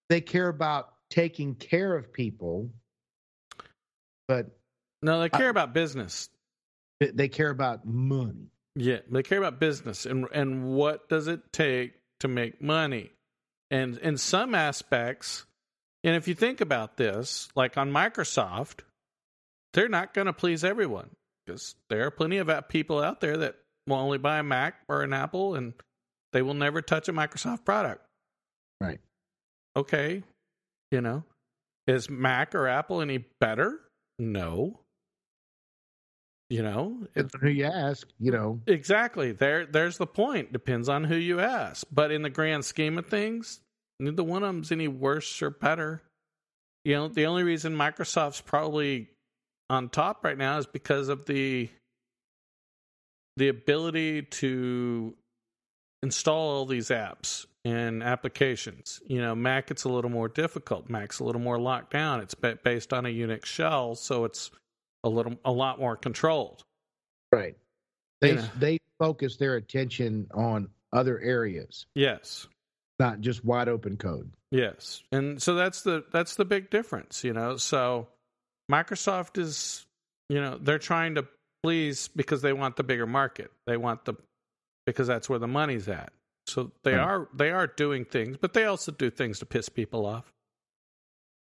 They care about taking care of people, but No, they care about business. they- they care about money. Yeah, they care about business and and what does it take to make money. And in some aspects, and if you think about this, like on Microsoft, they're not going to please everyone because there are plenty of people out there that will only buy a Mac or an Apple and they will never touch a Microsoft product. Right. Okay. You know, is Mac or Apple any better? No. You know, it, who you ask, you know. Exactly. There there's the point. Depends on who you ask. But in the grand scheme of things, neither one of them's any worse or better. You know, the only reason Microsoft's probably on top right now is because of the the ability to install all these apps and applications. You know, Mac it's a little more difficult. Mac's a little more locked down. It's based on a Unix shell, so it's a little a lot more controlled. Right. They You know. they focus their attention on other areas, Yes. not just wide open code. Yes. And so that's the that's the big difference, you know. So Microsoft is, you know, they're trying to please because they want the bigger market. They want the because that's where the money's at. So they are they are doing things, but they also do things to piss people off.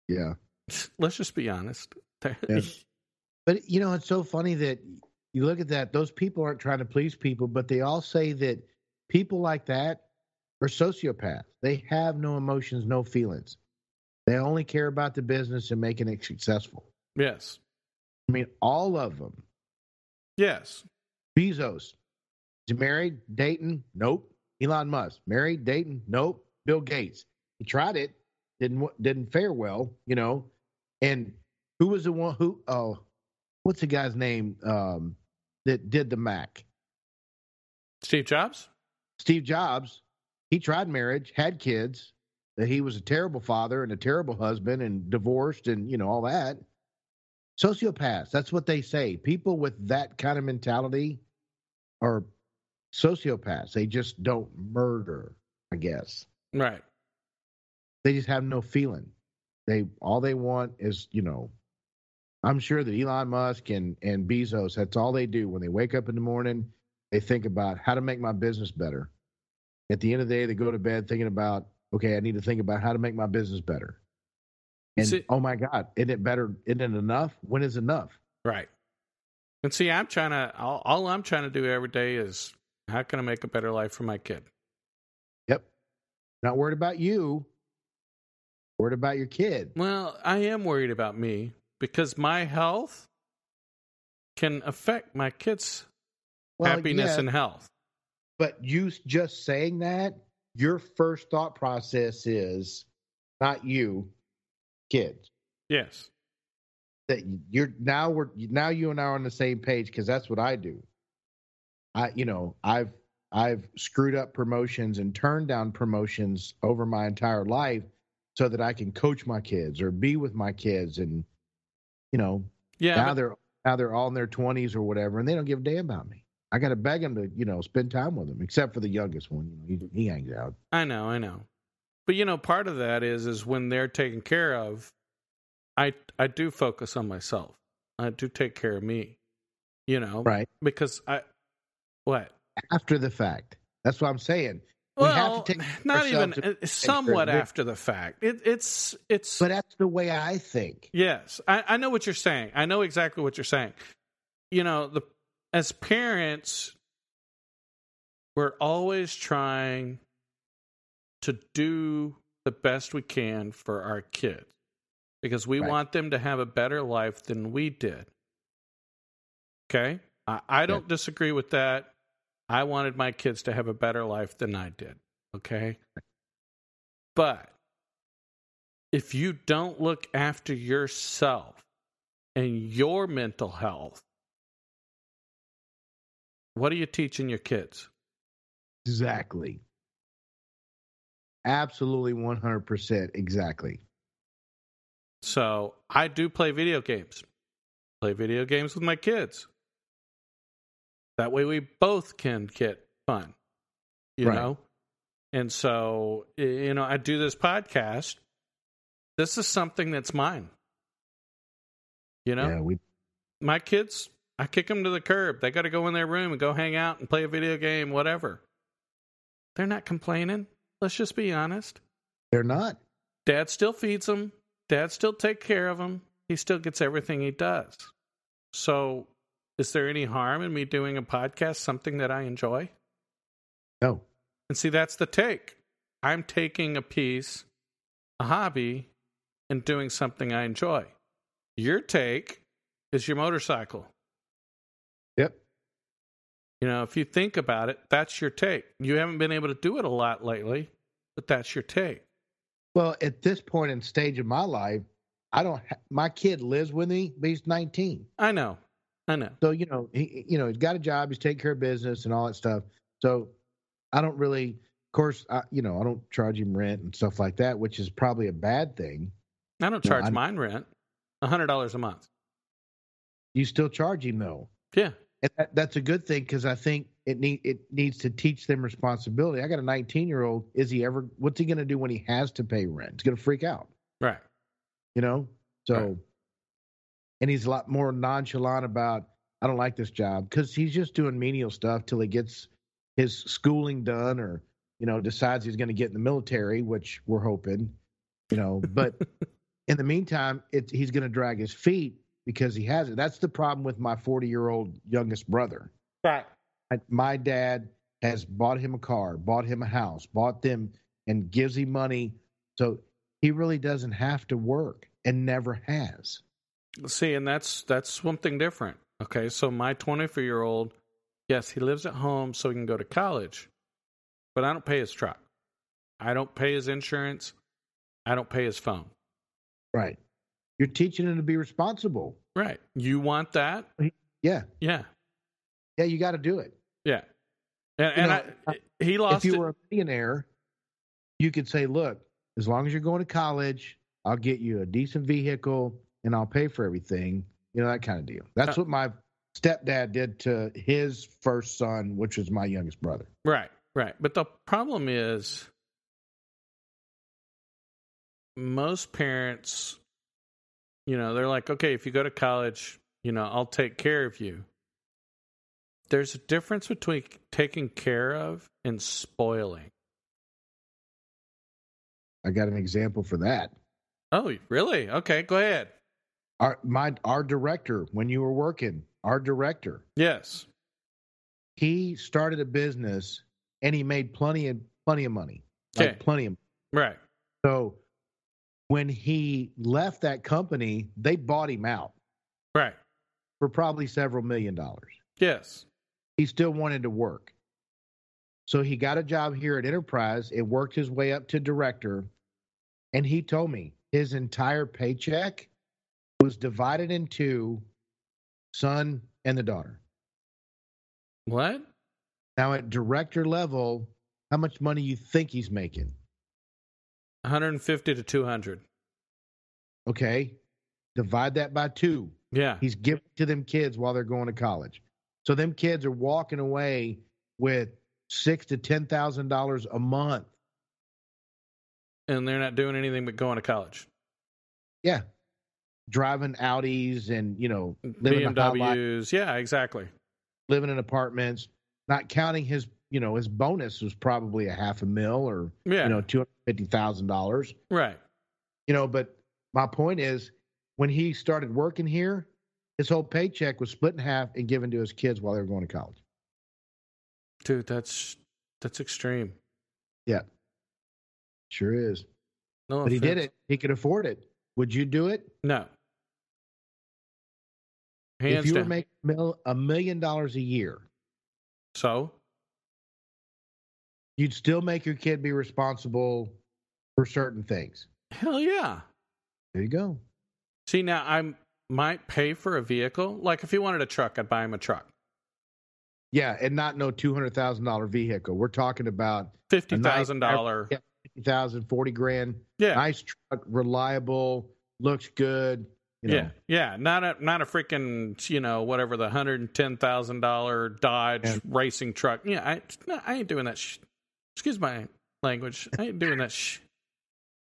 Yeah. Let's just be honest. Yeah. But you know, it's so funny that you look at that. Those people aren't trying to please people, but they all say that people like that are sociopaths. They have no emotions, no feelings. They only care about the business and making it successful. Yes. I mean, all of them. Yes. Bezos, is he married? Dayton? Nope. Elon Musk, married? Dayton? Nope. Bill Gates, he tried it, didn't didn't fare well, you know. And who was the one who? Oh, what's the guy's name um, that did the Mac? Steve Jobs? Steve Jobs. He tried marriage, had kids. That he was a terrible father and a terrible husband, and divorced, and you know all that. Sociopaths. That's what they say. People with that kind of mentality are sociopaths. They just don't murder. I guess Right. they just have no feeling. They all they want is you know. I'm sure that Elon Musk and and Bezos. That's all they do when they wake up in the morning. They think about how to make my business better. At the end of the day, they go to bed thinking about, okay, I need to think about how to make my business better. And See- oh my God, isn't it better? Isn't it enough? When is enough? Right. And see, I'm trying to all, all I'm trying to do every day is how can I make a better life for my kid? Yep. Not worried about you. Worried about your kid. Well, I am worried about me because my health can affect my kids' Well, happiness yeah, and health. but you just saying that, your first thought process is not you, kids. Yes. That you're now we're now you and I are on the same page because that's what I do. I you know I've I've screwed up promotions and turned down promotions over my entire life so that I can coach my kids or be with my kids and you know Yeah, now but- they're now they're all in their 20s or whatever and they don't give a damn about me. I got to beg them to, you know, spend time with them except for the youngest one, you know, he, he hangs out. I know, I know. But you know, part of that is is when they're taken care of, I I do focus on myself. I do take care of me. You know, Right. Because I what? After the fact. That's what I'm saying. We have to Well, take not even uh, somewhat after the fact. It, it's it's But that's the way I think. yes. I, I know what you're saying. I know exactly what you're saying. You know, the as parents, we're always trying to do the best we can for our kids because we Right. want them to have a better life than we did. Okay? I, I don't disagree with that. I wanted my kids to have a better life than I did. Okay? But if you don't look after yourself and your mental health, what are you teaching your kids? Exactly. Absolutely 100% exactly. So I do play video games. Play video games with my kids. That way we both can get fun. You Right. know? And so you know, I do this podcast. This is something that's mine. You know? Yeah, we my kids, I kick them to the curb. They got to go in their room and go hang out and play a video game, whatever. They're not complaining. Let's just be honest. they're not. Dad still feeds them. Dad still take care of them. He still gets everything he does. So, is there any harm in me doing a podcast, something that I enjoy? No. And see, that's the take. I'm taking a piece, a hobby, and doing something I enjoy. Your take is your motorcycle. You know, if you think about it, that's your take. You haven't been able to do it a lot lately, but that's your take. Well, at this point in stage of my life, I don't. Ha- my kid lives with me, but he's 19. I know. I know. So you know, he you know he's got a job, he's taking care of business and all that stuff. So I don't really, of course, I, you know, I don't charge him rent and stuff like that, which is probably a bad thing. I don't charge I- mine rent. $100 a month. You still charge him though, Yeah. And that, that's a good thing because I think it need it needs to teach them responsibility. I got a 19 year old. Is he ever? What's he going to do when he has to pay rent? He's going to freak out. Right. you know so Right. and he's a lot more nonchalant about i don't like this job because he's just doing menial stuff till he gets his schooling done or you know decides he's going to get in the military which we're hoping you know but in the meantime it, he's going to drag his feet because he has it that's the problem with my 40 year old youngest brother Right. I- my dad has bought him a car, bought him a house, bought them and gives him money. So he really doesn't have to work and never has. See, and that's that's something different. Okay, so my 24 year old, yes, he lives at home so he can go to college, but I don't pay his truck. I don't pay his insurance. I don't pay his phone. Right. You're teaching him to be responsible. Right. You want that? Yeah. Yeah. Yeah, you got to do it. Yeah. And, and know, I, he lost if you it. were a millionaire, you could say, look, as long as you're going to college, I'll get you a decent vehicle and I'll pay for everything. You know, that kind of deal. That's Uh, what my stepdad did to his first son, which was my youngest brother. Right, right. But the problem is most parents, you know, they're like, okay, if you go to college, you know, I'll take care of you. There's a difference between taking care of and spoiling. I got an example for that. Oh, really? Okay, go ahead. Our my our director, when you were working, our director, Yes. he started a business and he made plenty of plenty of money. Like Okay. plenty of Right. so when he left that company, they bought him out Right. for probably several million dollars. Yes. He still wanted to work. So he got a job here at Enterprise. It worked his way up to director. And he told me his entire paycheck was divided into son and the daughter. What? Now at director level, how much money you think he's making? 150 to 200. Okay. Divide that by two. Yeah. He's giving to them kids while they're going to college. So them kids are walking away with six to ten thousand dollars a month. And they're not doing anything but going to college. Yeah. Driving Audis and, you know, living the high life, BMWs. Yeah, exactly. living in apartments, not counting his, you know, his bonus was probably a half a mil or, Yeah. you know, two hundred fifty thousand dollars. right. You know, but my point is when he started working here, his whole paycheck was split in half and given to his kids while they were going to college. Dude, that's that's extreme. Yeah, sure is. No But he did it. He could afford it. Would you do it? No. Hands if you were down. making a million dollars a year, so, you'd still make your kid be responsible for certain things. hell yeah. There you go. See, now I might pay for a vehicle. Like if he wanted a truck, I'd buy him a truck. Yeah, and not no two hundred thousand dollar vehicle. We're talking about Fifty A nice thousand dollar. Yeah. fifty thousand, forty grand. Yeah. Nice truck, reliable, looks good. You know, Yeah, yeah, not a not a freaking you know whatever the hundred and ten thousand dollar Dodge Yeah. racing truck. Yeah, I no, I ain't doing that. Sh- Excuse my language. I ain't doing that. Sh-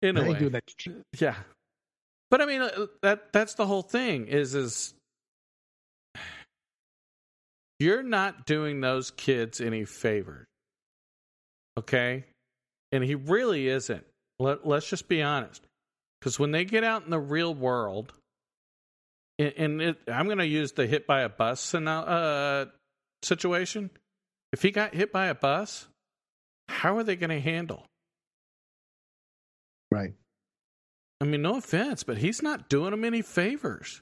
I anyway, ain't doing that. yeah, but I mean uh, that that's the whole thing. Is is you're not doing those kids any favor. okay? And he really isn't. Let Let's just be honest, because when they get out in the real world and- and it, I'm going to use the hit by a bus scenario- uh, situation. If he got hit by a bus, how are they going to handle? Right. I mean, no offense, but he's not doing them any favors.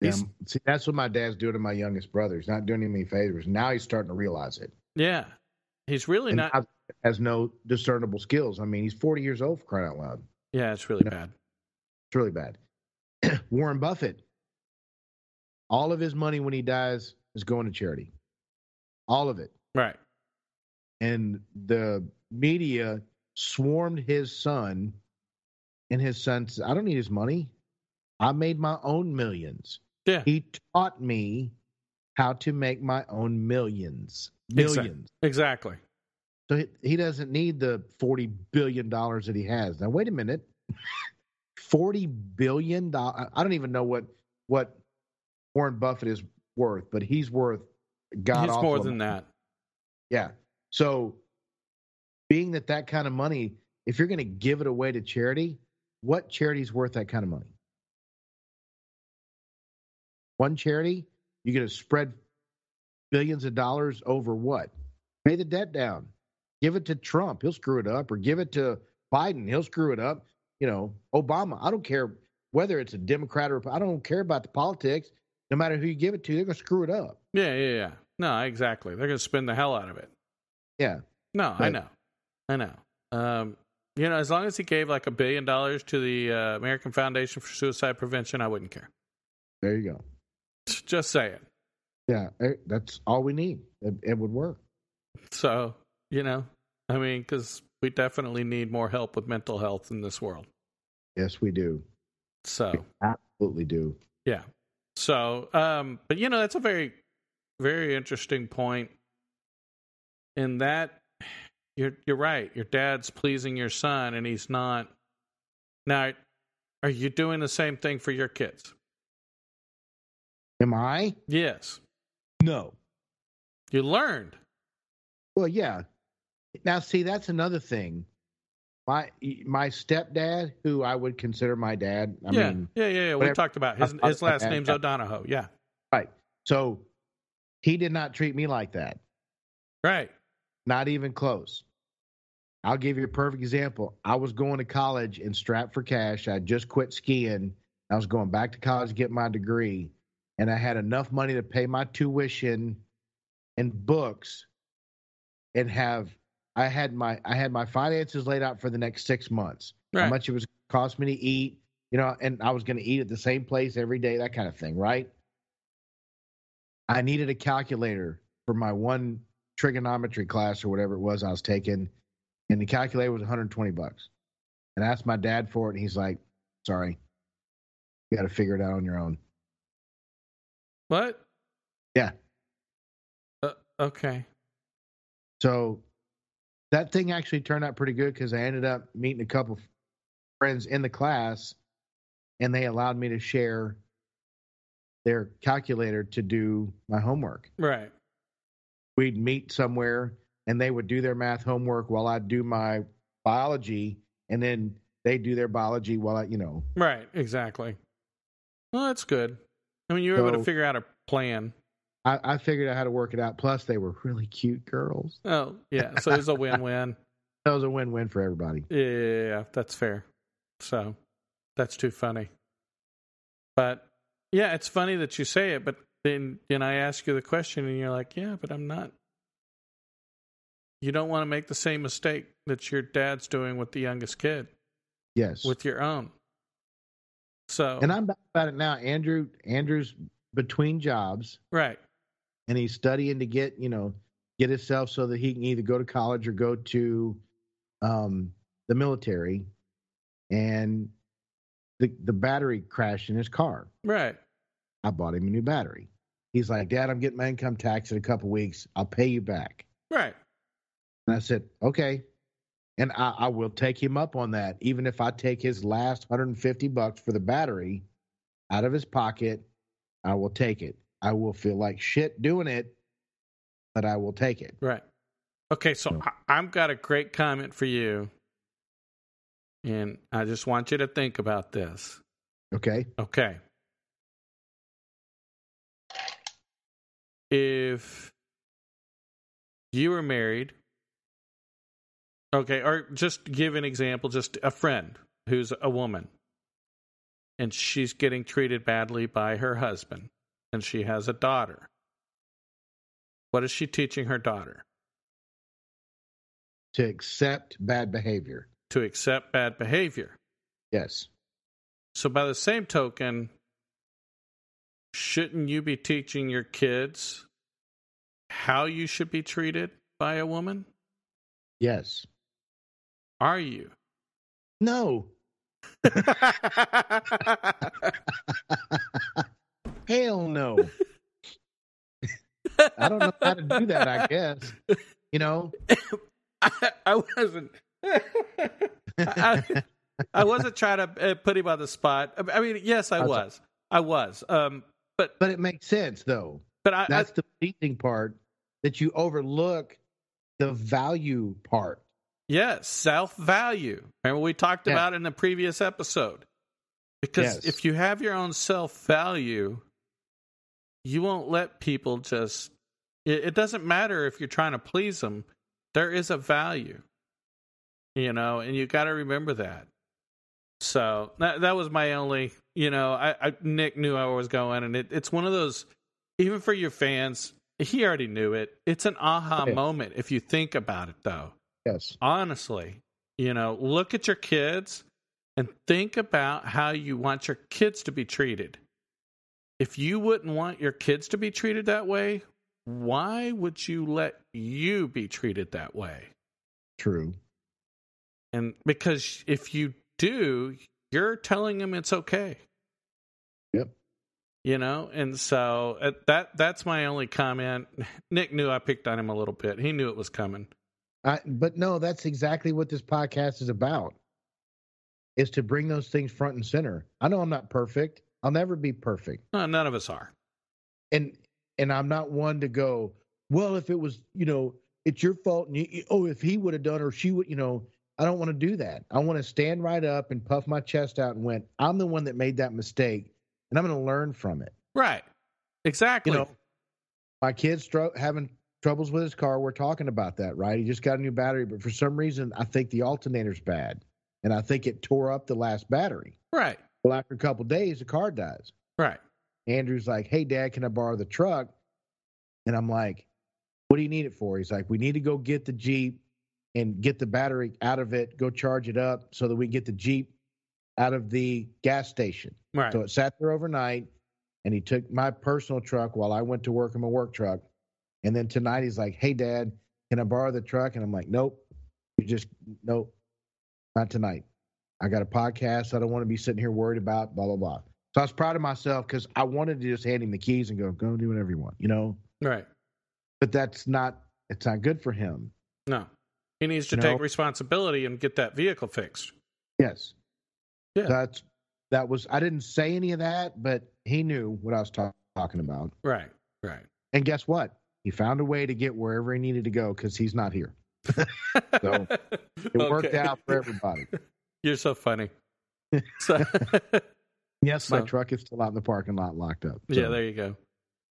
Yeah, He's- see, that's what my dad's doing to my youngest brother. He's not doing him any favors. Now he's starting to realize it. Yeah, he's really And not. has no discernible skills. I mean, he's 40 years old for crying out loud. Yeah, it's really No. bad. It's really bad. Warren Buffett, all of his money when he dies is going to charity. All of it. Right. And the media swarmed his son, and his son says, I don't need his money. I made my own millions. Yeah. He taught me how to make my own millions. Millions. Exactly. So he, he doesn't need the $40 billion that he has. Now, wait a minute. $40 billion? I don't even know what, what Warren Buffett is worth, but he's worth God he's more than that. Yeah. So, being that that kind of money, if you're going to give it away to charity, what charity is worth that kind of money? One charity, you're going to spread billions of dollars over what? Pay the debt down. Give it to Trump, he'll screw it up, or give it to Biden, he'll screw it up. You know, Obama, I don't care whether it's a Democrat or I don't care about the politics. No matter who you give it to, they're going to screw it up. Yeah, yeah, yeah. No, exactly. They're going to spin the hell out of it. Yeah. No, I know. I know. Um, you know, as long as he gave like a billion dollars to the uh, American Foundation for Suicide Prevention, I wouldn't care. There you go. Just saying. Yeah, eh, that's all we need. It, it would work. So, you know, I mean, because we definitely need more help with mental health in this world. Yes, we do. So, Absolutely do. yeah. So, um, but you know, that's a very, very interesting point. In that, you're you're right. Your dad's pleasing your son, and he's not. Now, are you doing the same thing for your kids? Am I? Yes. No. You learned. Well, yeah. Now, see, that's another thing. My my stepdad, who I would consider my dad. I yeah. mean, yeah, yeah, yeah. We talked about his his last name's O'Donohoe. Yeah. right. So he did not treat me like that. Right. Not even close. I'll give you a perfect example. I was going to college and strapped for cash. I just quit skiing. I was going back to college to get my degree, and I had enough money to pay my tuition and books, and have I had my I had my finances laid out for the next six months. How much it was cost me to eat, you know, and I was going to eat at the same place every day, that kind of thing, right? I needed a calculator for my one trigonometry class or whatever it was I was taking, and the calculator was 120 bucks. And I asked my dad for it, and he's like, "Sorry, you got to figure it out on your own." What? Yeah. Uh, okay. So that thing actually turned out pretty good because I ended up meeting a couple friends in the class, and they allowed me to share their calculator to do my homework. Right. We'd meet somewhere, and they would do their math homework while I'd do my biology, and then they'd do their biology while I, you know. Right. Exactly. Well, that's good. I mean, you were able to figure out a plan. I, I figured out how to work it out. Plus, they were really cute girls. Oh, yeah. So it was a win-win. That was a win-win for everybody. Yeah, that's fair. So that's too funny. But yeah, it's funny that you say it, but then then I ask you the question and you're like, Yeah, but I'm not you don't want to make the same mistake that your dad's doing with the youngest kid, Yes. with your own. So and I'm back about it now. Andrew, Andrew's between jobs. right. and he's studying to get you know get himself so that he can either go to college or go to um, the military and the the battery crashed in his car Right. i bought him a new battery he's like dad i'm getting my income tax in a couple weeks i'll pay you back Right. and i said okay and I, I will take him up on that even if i take his last 150 bucks for the battery out of his pocket i will take it i will feel like shit doing it but i will take it Right. Okay, so So- I, I've got a great comment for you. And I just want you to think about this. okay Okay. If you were married, okay, or just give an example, just a friend who's a woman, and she's getting treated badly by her husband, and she has a daughter. What is she teaching her daughter? to accept bad behavior. To accept bad behavior. Yes. So, by the same token, shouldn't you be teaching your kids how you should be treated by a woman? Yes. Are you? No. Hell no. I don't know how to do that, I guess. You know? I, I wasn't. I, I wasn't trying to uh, put him on the spot. I mean, yes, I was. I was. Um, but But it makes sense though. but I, I That's the pleasing part that you overlook the value part. Yes, self value. Remember we talked Yeah. about in the previous episode. Because Yes. if you have your own self value, you won't let people just. It, it doesn't matter if you're trying to please them. There is a value, you know, and you got to remember that. So that that was my only, you know, I, I Nick knew I was going, and it, it's one of those. Even for your fans, he already knew it. It's an aha Yeah. moment if you think about it, though Yes. honestly, you know, look at your kids and think about how you want your kids to be treated. If you wouldn't want your kids to be treated that way, why would you let you be treated that way? True. And because if you do, you're telling them it's okay. Yep. You know, and so uh, that that's my only comment. Nick knew I picked on him a little bit. He knew it was coming. I, but no, that's exactly what this podcast is about. Is to bring those things front and center. I know I'm not perfect. I'll never be perfect. Uh, none of us are. and and I'm not one to go, well, if it was, you know, it's your fault, and you- oh, if he would have done or she would, you know, I don't want to do that. I want to stand right up and puff my chest out and went, I'm the one that made that mistake, and I'm going to learn from it. Right. Exactly. You know, my kid's stro- having troubles with his car. We're talking about that, right? He just got a new battery, but for some reason, I think the alternator's bad, and I think it tore up the last battery. right. Well, after a couple days, the car dies. Right. Andrew's like, "Hey, Dad, can I borrow the truck?" And I'm like, "What do you need it for?" He's like, "We need to go get the Jeep and get the battery out of it, go charge it up, so that we get the Jeep out of the gas station." Right. So it sat there overnight, and he took my personal truck while I went to work in my work truck, And then tonight he's like, "Hey, Dad, can I borrow the truck?" And I'm like, "Nope, you just nope, not tonight. I got a podcast. I don't want to be sitting here worried about blah blah blah." So I was proud of myself because I wanted to just hand him the keys and go, "Go do whatever you want," you know. Right. But that's not. It's not good for him. No. He needs to You take know? responsibility and get that vehicle fixed. Yes. Yeah. That's that was. I didn't say any of that, but he knew what I was ta- talking about. Right. Right. And guess what? He found a way to get wherever he needed to go because he's not here. So, It worked out for everybody. You're so funny. So, Yes, my truck is still out in the parking lot locked up. So, yeah, there you go.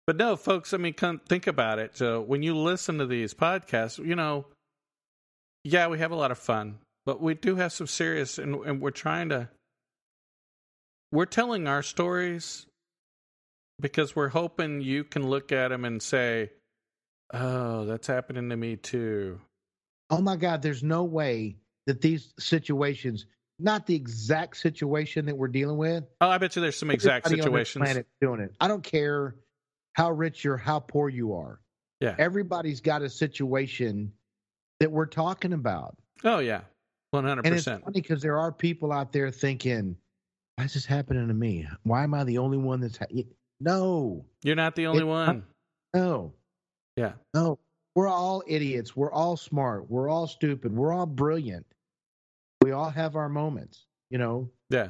But no, folks, I mean, come think about it. So when you listen to these podcasts, you know, yeah, we have a lot of fun, but we do have some serious, and, and we're trying to, we're telling our stories because we're hoping you can look at them and say, oh, that's happening to me too. Oh my God, there's no way that these situations, not the exact situation that we're dealing with, Oh, I bet you there's some exact everybody on this situations. planet doing it. I don't care how rich or how poor you are. Yeah. Everybody's got a situation that we're talking about. Oh, yeah. 100%. It's funny because there are people out there thinking, why is this happening to me? Why am I the only one that's. Ha-? No, You're not the only It- one. no, Yeah. no. We're all idiots. We're all smart. We're all stupid. We're all brilliant. We all have our moments, you know, Yeah.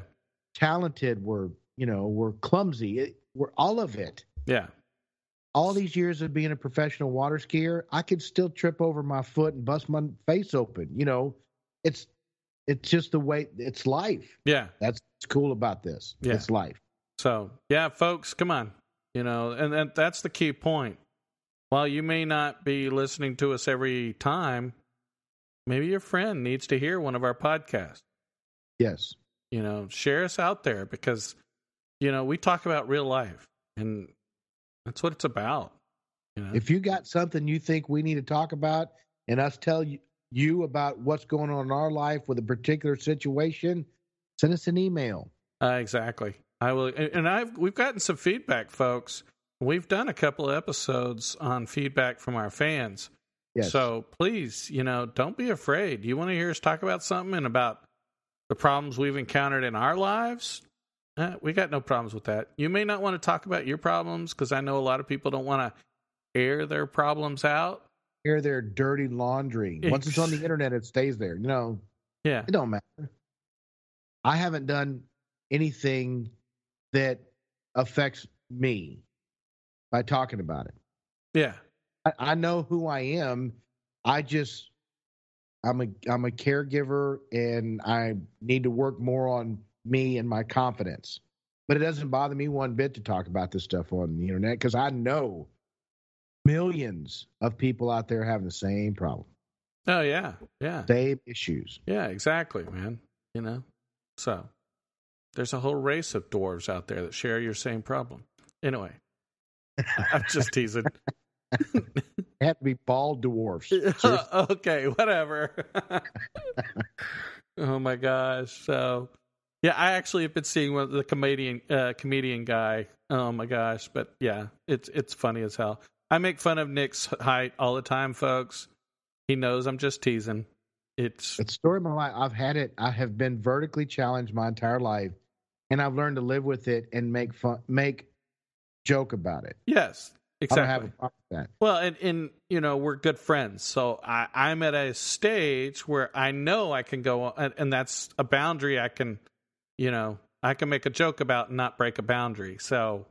talented. We're, you know, we're clumsy. It, we're all of it. Yeah. All these years of being a professional water skier, I could still trip over my foot and bust my face open. You know, it's it's just the way it's life. Yeah. That's cool about this. Yeah. It's life. So, yeah, folks, come on. You know, and, and that's the key point. While you may not be listening to us every time, maybe your friend needs to hear one of our podcasts. Yes. You know, share us out there because, you know, we talk about real life and that's what it's about. You know? If you got something you think we need to talk about and us tell you, you about what's going on in our life with a particular situation, send us an email. Uh, exactly. I will, and I've we've gotten some feedback, folks. We've done a couple of episodes on feedback from our fans. Yes. So please, you know, don't be afraid. You want to hear us talk about something and about the problems we've encountered in our lives? Uh, we got no problems with that. You may not want to talk about your problems because I know a lot of people don't want to air their problems out. Air their dirty laundry. Once it's on the internet, it stays there. You know, Yeah, it don't matter. I haven't done anything that affects me by talking about it. yeah, I, I know who I am. I just I'm a I'm a caregiver and I need to work more on me and my confidence. But it doesn't bother me one bit to talk about this stuff on the internet because I know millions of people out there having the same problem, oh yeah, yeah, same issues. yeah, exactly, man. You know, so there's a whole race of dwarves out there that share your same problem. Anyway, I'm just teasing. They have to be bald dwarfs. okay, whatever. oh my gosh! So, yeah, I actually have been seeing one of the comedian uh, comedian guy. Oh my gosh! But yeah, it's it's funny as hell. I make fun of Nick's height all the time, folks. He knows I'm just teasing. It's It's the story of my life. I've had it. I have been vertically challenged my entire life, and I've learned to live with it and make fun, make joke about it. yes, I don't have exactly. a problem with that. Well, and, and you know we're good friends, so I, I'm at a stage where I know I can go, and, and that's a boundary I can, you know, I can make a joke about and not break a boundary. So,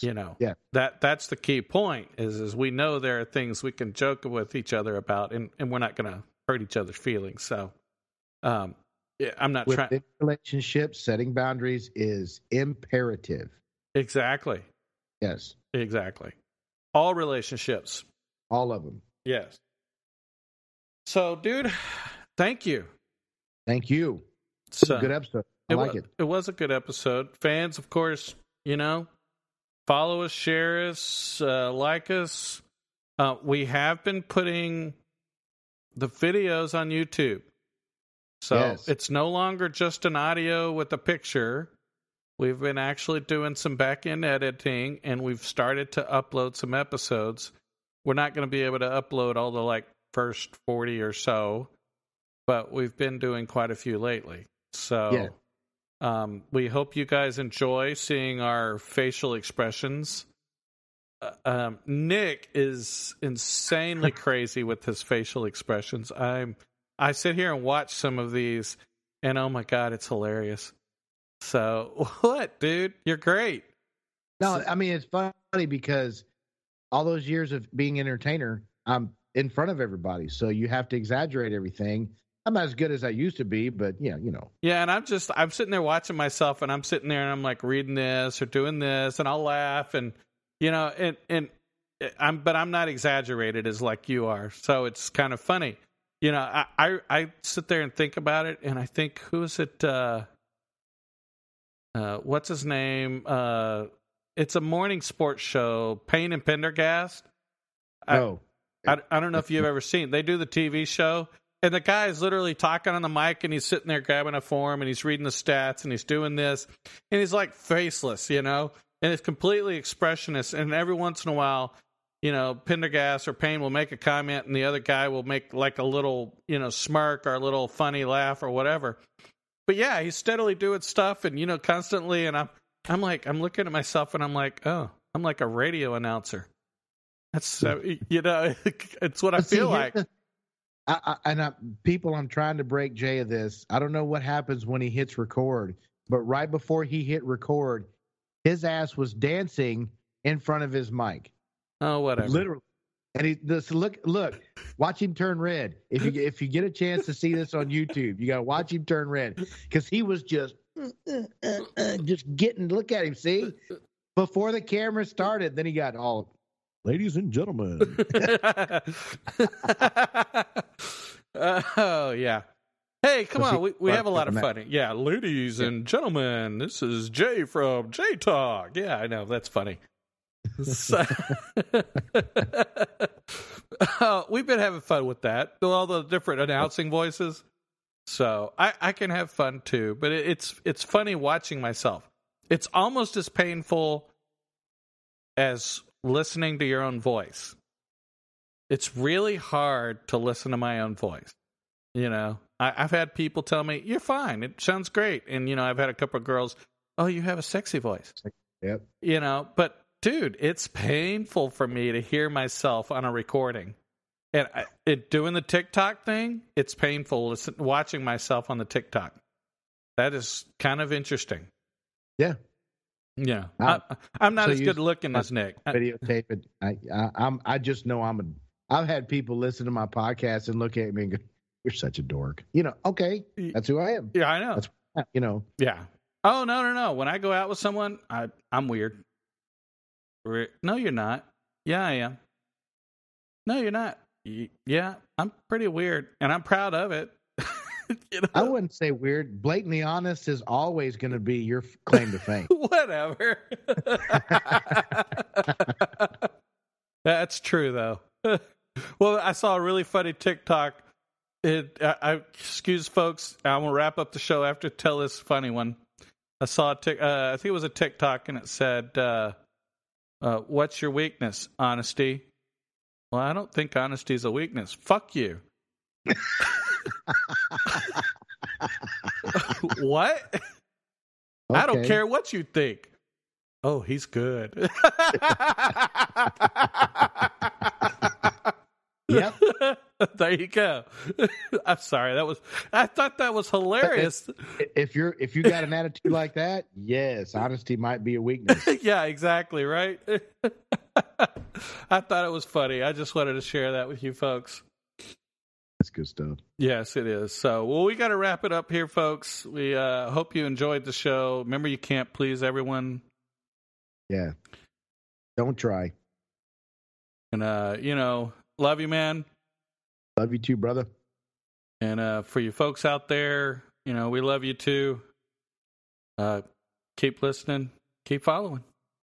you know, Yeah. that that's the key point is is we know there are things we can joke with each other about, and and we're not going to hurt each other's feelings. So, um, yeah, I'm not trying relationships, setting boundaries is imperative. exactly, Yes, exactly. All relationships, all of them. yes. So, dude, thank you. Thank you. So, Good episode. I like wa- it. It was a good episode. Fans, of course, you know, follow us, share us, uh, like us. Uh, we have been putting the videos on YouTube. So Yes. it's no longer just an audio with a picture. We've been actually doing some back end editing and we've started to upload some episodes. we're not going to be able to upload all the like first 40 or so, but we've been doing quite a few lately. So Yeah. Um, we hope you guys enjoy seeing our facial expressions. Uh, um, Nick is insanely crazy with his facial expressions. I'm I sit here and watch some of these, and oh my god, it's hilarious. So what, dude? You're great. No, I mean it's funny because all those years of being an entertainer, I'm in front of everybody, so you have to exaggerate everything. I'm not as good as I used to be, but yeah, you know. Yeah, and I'm just I'm sitting there watching myself, and I'm sitting there and I'm like reading this or doing this, and I'll laugh, and you know, and and I'm but I'm not exaggerated as like you are, so it's kind of funny. You know, I I, I sit there and think about it, and I think who is it? Uh, uh, what's his name? Uh, it's a morning sports show, Payne and Pendergast. I- No, I, I don't know if you've ever seen. They do the TV show, and the guy is literally talking on the mic, and he's sitting there grabbing a form, and he's reading the stats, and he's doing this, and he's like faceless, you know, and it's completely expressionless. And every once in a while, you know, Pendergast or Payne will make a comment, and the other guy will make like a little, you know, smirk or a little funny laugh or whatever. But yeah, he's steadily doing stuff, and you know, constantly, and I'm, I'm like, I'm looking at myself, and I'm like, oh, I'm like a radio announcer. That's hmm. uh, so, you know, it's what I feel like. The- I, I, and I, people, I'm trying to break Jay of this. I don't know what happens when he hits record, but right before he hit record, his ass was dancing in front of his mic, Oh, whatever. literally. And he this look look, watch him turn red. If you if you get a chance to see this on YouTube, you got to watch him turn red because he was just uh, uh, uh, just getting. Look at him, see. Before the camera started, then he got all, ladies and gentlemen. oh yeah. Hey, come on. We, we have a lot of Matt- fun. Yeah, ladies and gentlemen, this is Jay from J Talk. Yeah, I know that's funny. So- Oh, we've been having fun with that. All the different announcing voices. So I, I can have fun too, but it, it's it's funny watching myself. It's almost as painful as listening to your own voice. It's really hard to listen to my own voice. You know, I, I've had people tell me, "You're fine. It sounds great," and you know, I've had a couple of girls, "Oh, you have a sexy voice." Yep. You know, but dude, it's painful for me to hear myself on a recording. And I, it, doing the TikTok thing, it's painful listen, watching myself on the TikTok. That is kind of interesting. Yeah. Yeah. Ah, I, I'm not so as good looking as Nick. Videotape it. I, I I'm I just know I'm a. I've had people listen to my podcast and look at me and go, "You're such a dork." You know, okay, that's who I am. yeah, I know. That's- You know, Yeah. Oh no no no! When I go out with someone, I I'm weird. No, you're not. Yeah, I am. No, you're not. Y- Yeah, I'm pretty weird, and I'm proud of it. you know? I wouldn't say weird. Blatantly honest is always going to be your claim to fame. Whatever. That's true, though. well, I saw a really funny TikTok. It, I, I excuse folks. I'm gonna wrap up the show after tell this funny one. I saw a tic, uh, I think it was a TikTok, and it said, uh, uh, "What's your weakness? Honesty." Well, I don't think honesty is a weakness. Fuck you. what? I don't care what you think. Oh, he's good. Yep. there you go. I'm sorry. That was I thought that was hilarious. If you're if you got an attitude like that, yes, honesty might be a weakness. yeah, exactly, right? I thought it was funny. I just wanted to share that with you folks. That's good stuff. Yes, it is. So, well, we got to wrap it up here, folks. We uh, hope you enjoyed the show. Remember, you can't please everyone. Yeah. Don't try. And, uh, you know, love you, man. Love you too, brother. And uh, for you folks out there, you know, we love you too. Uh, keep listening, keep following.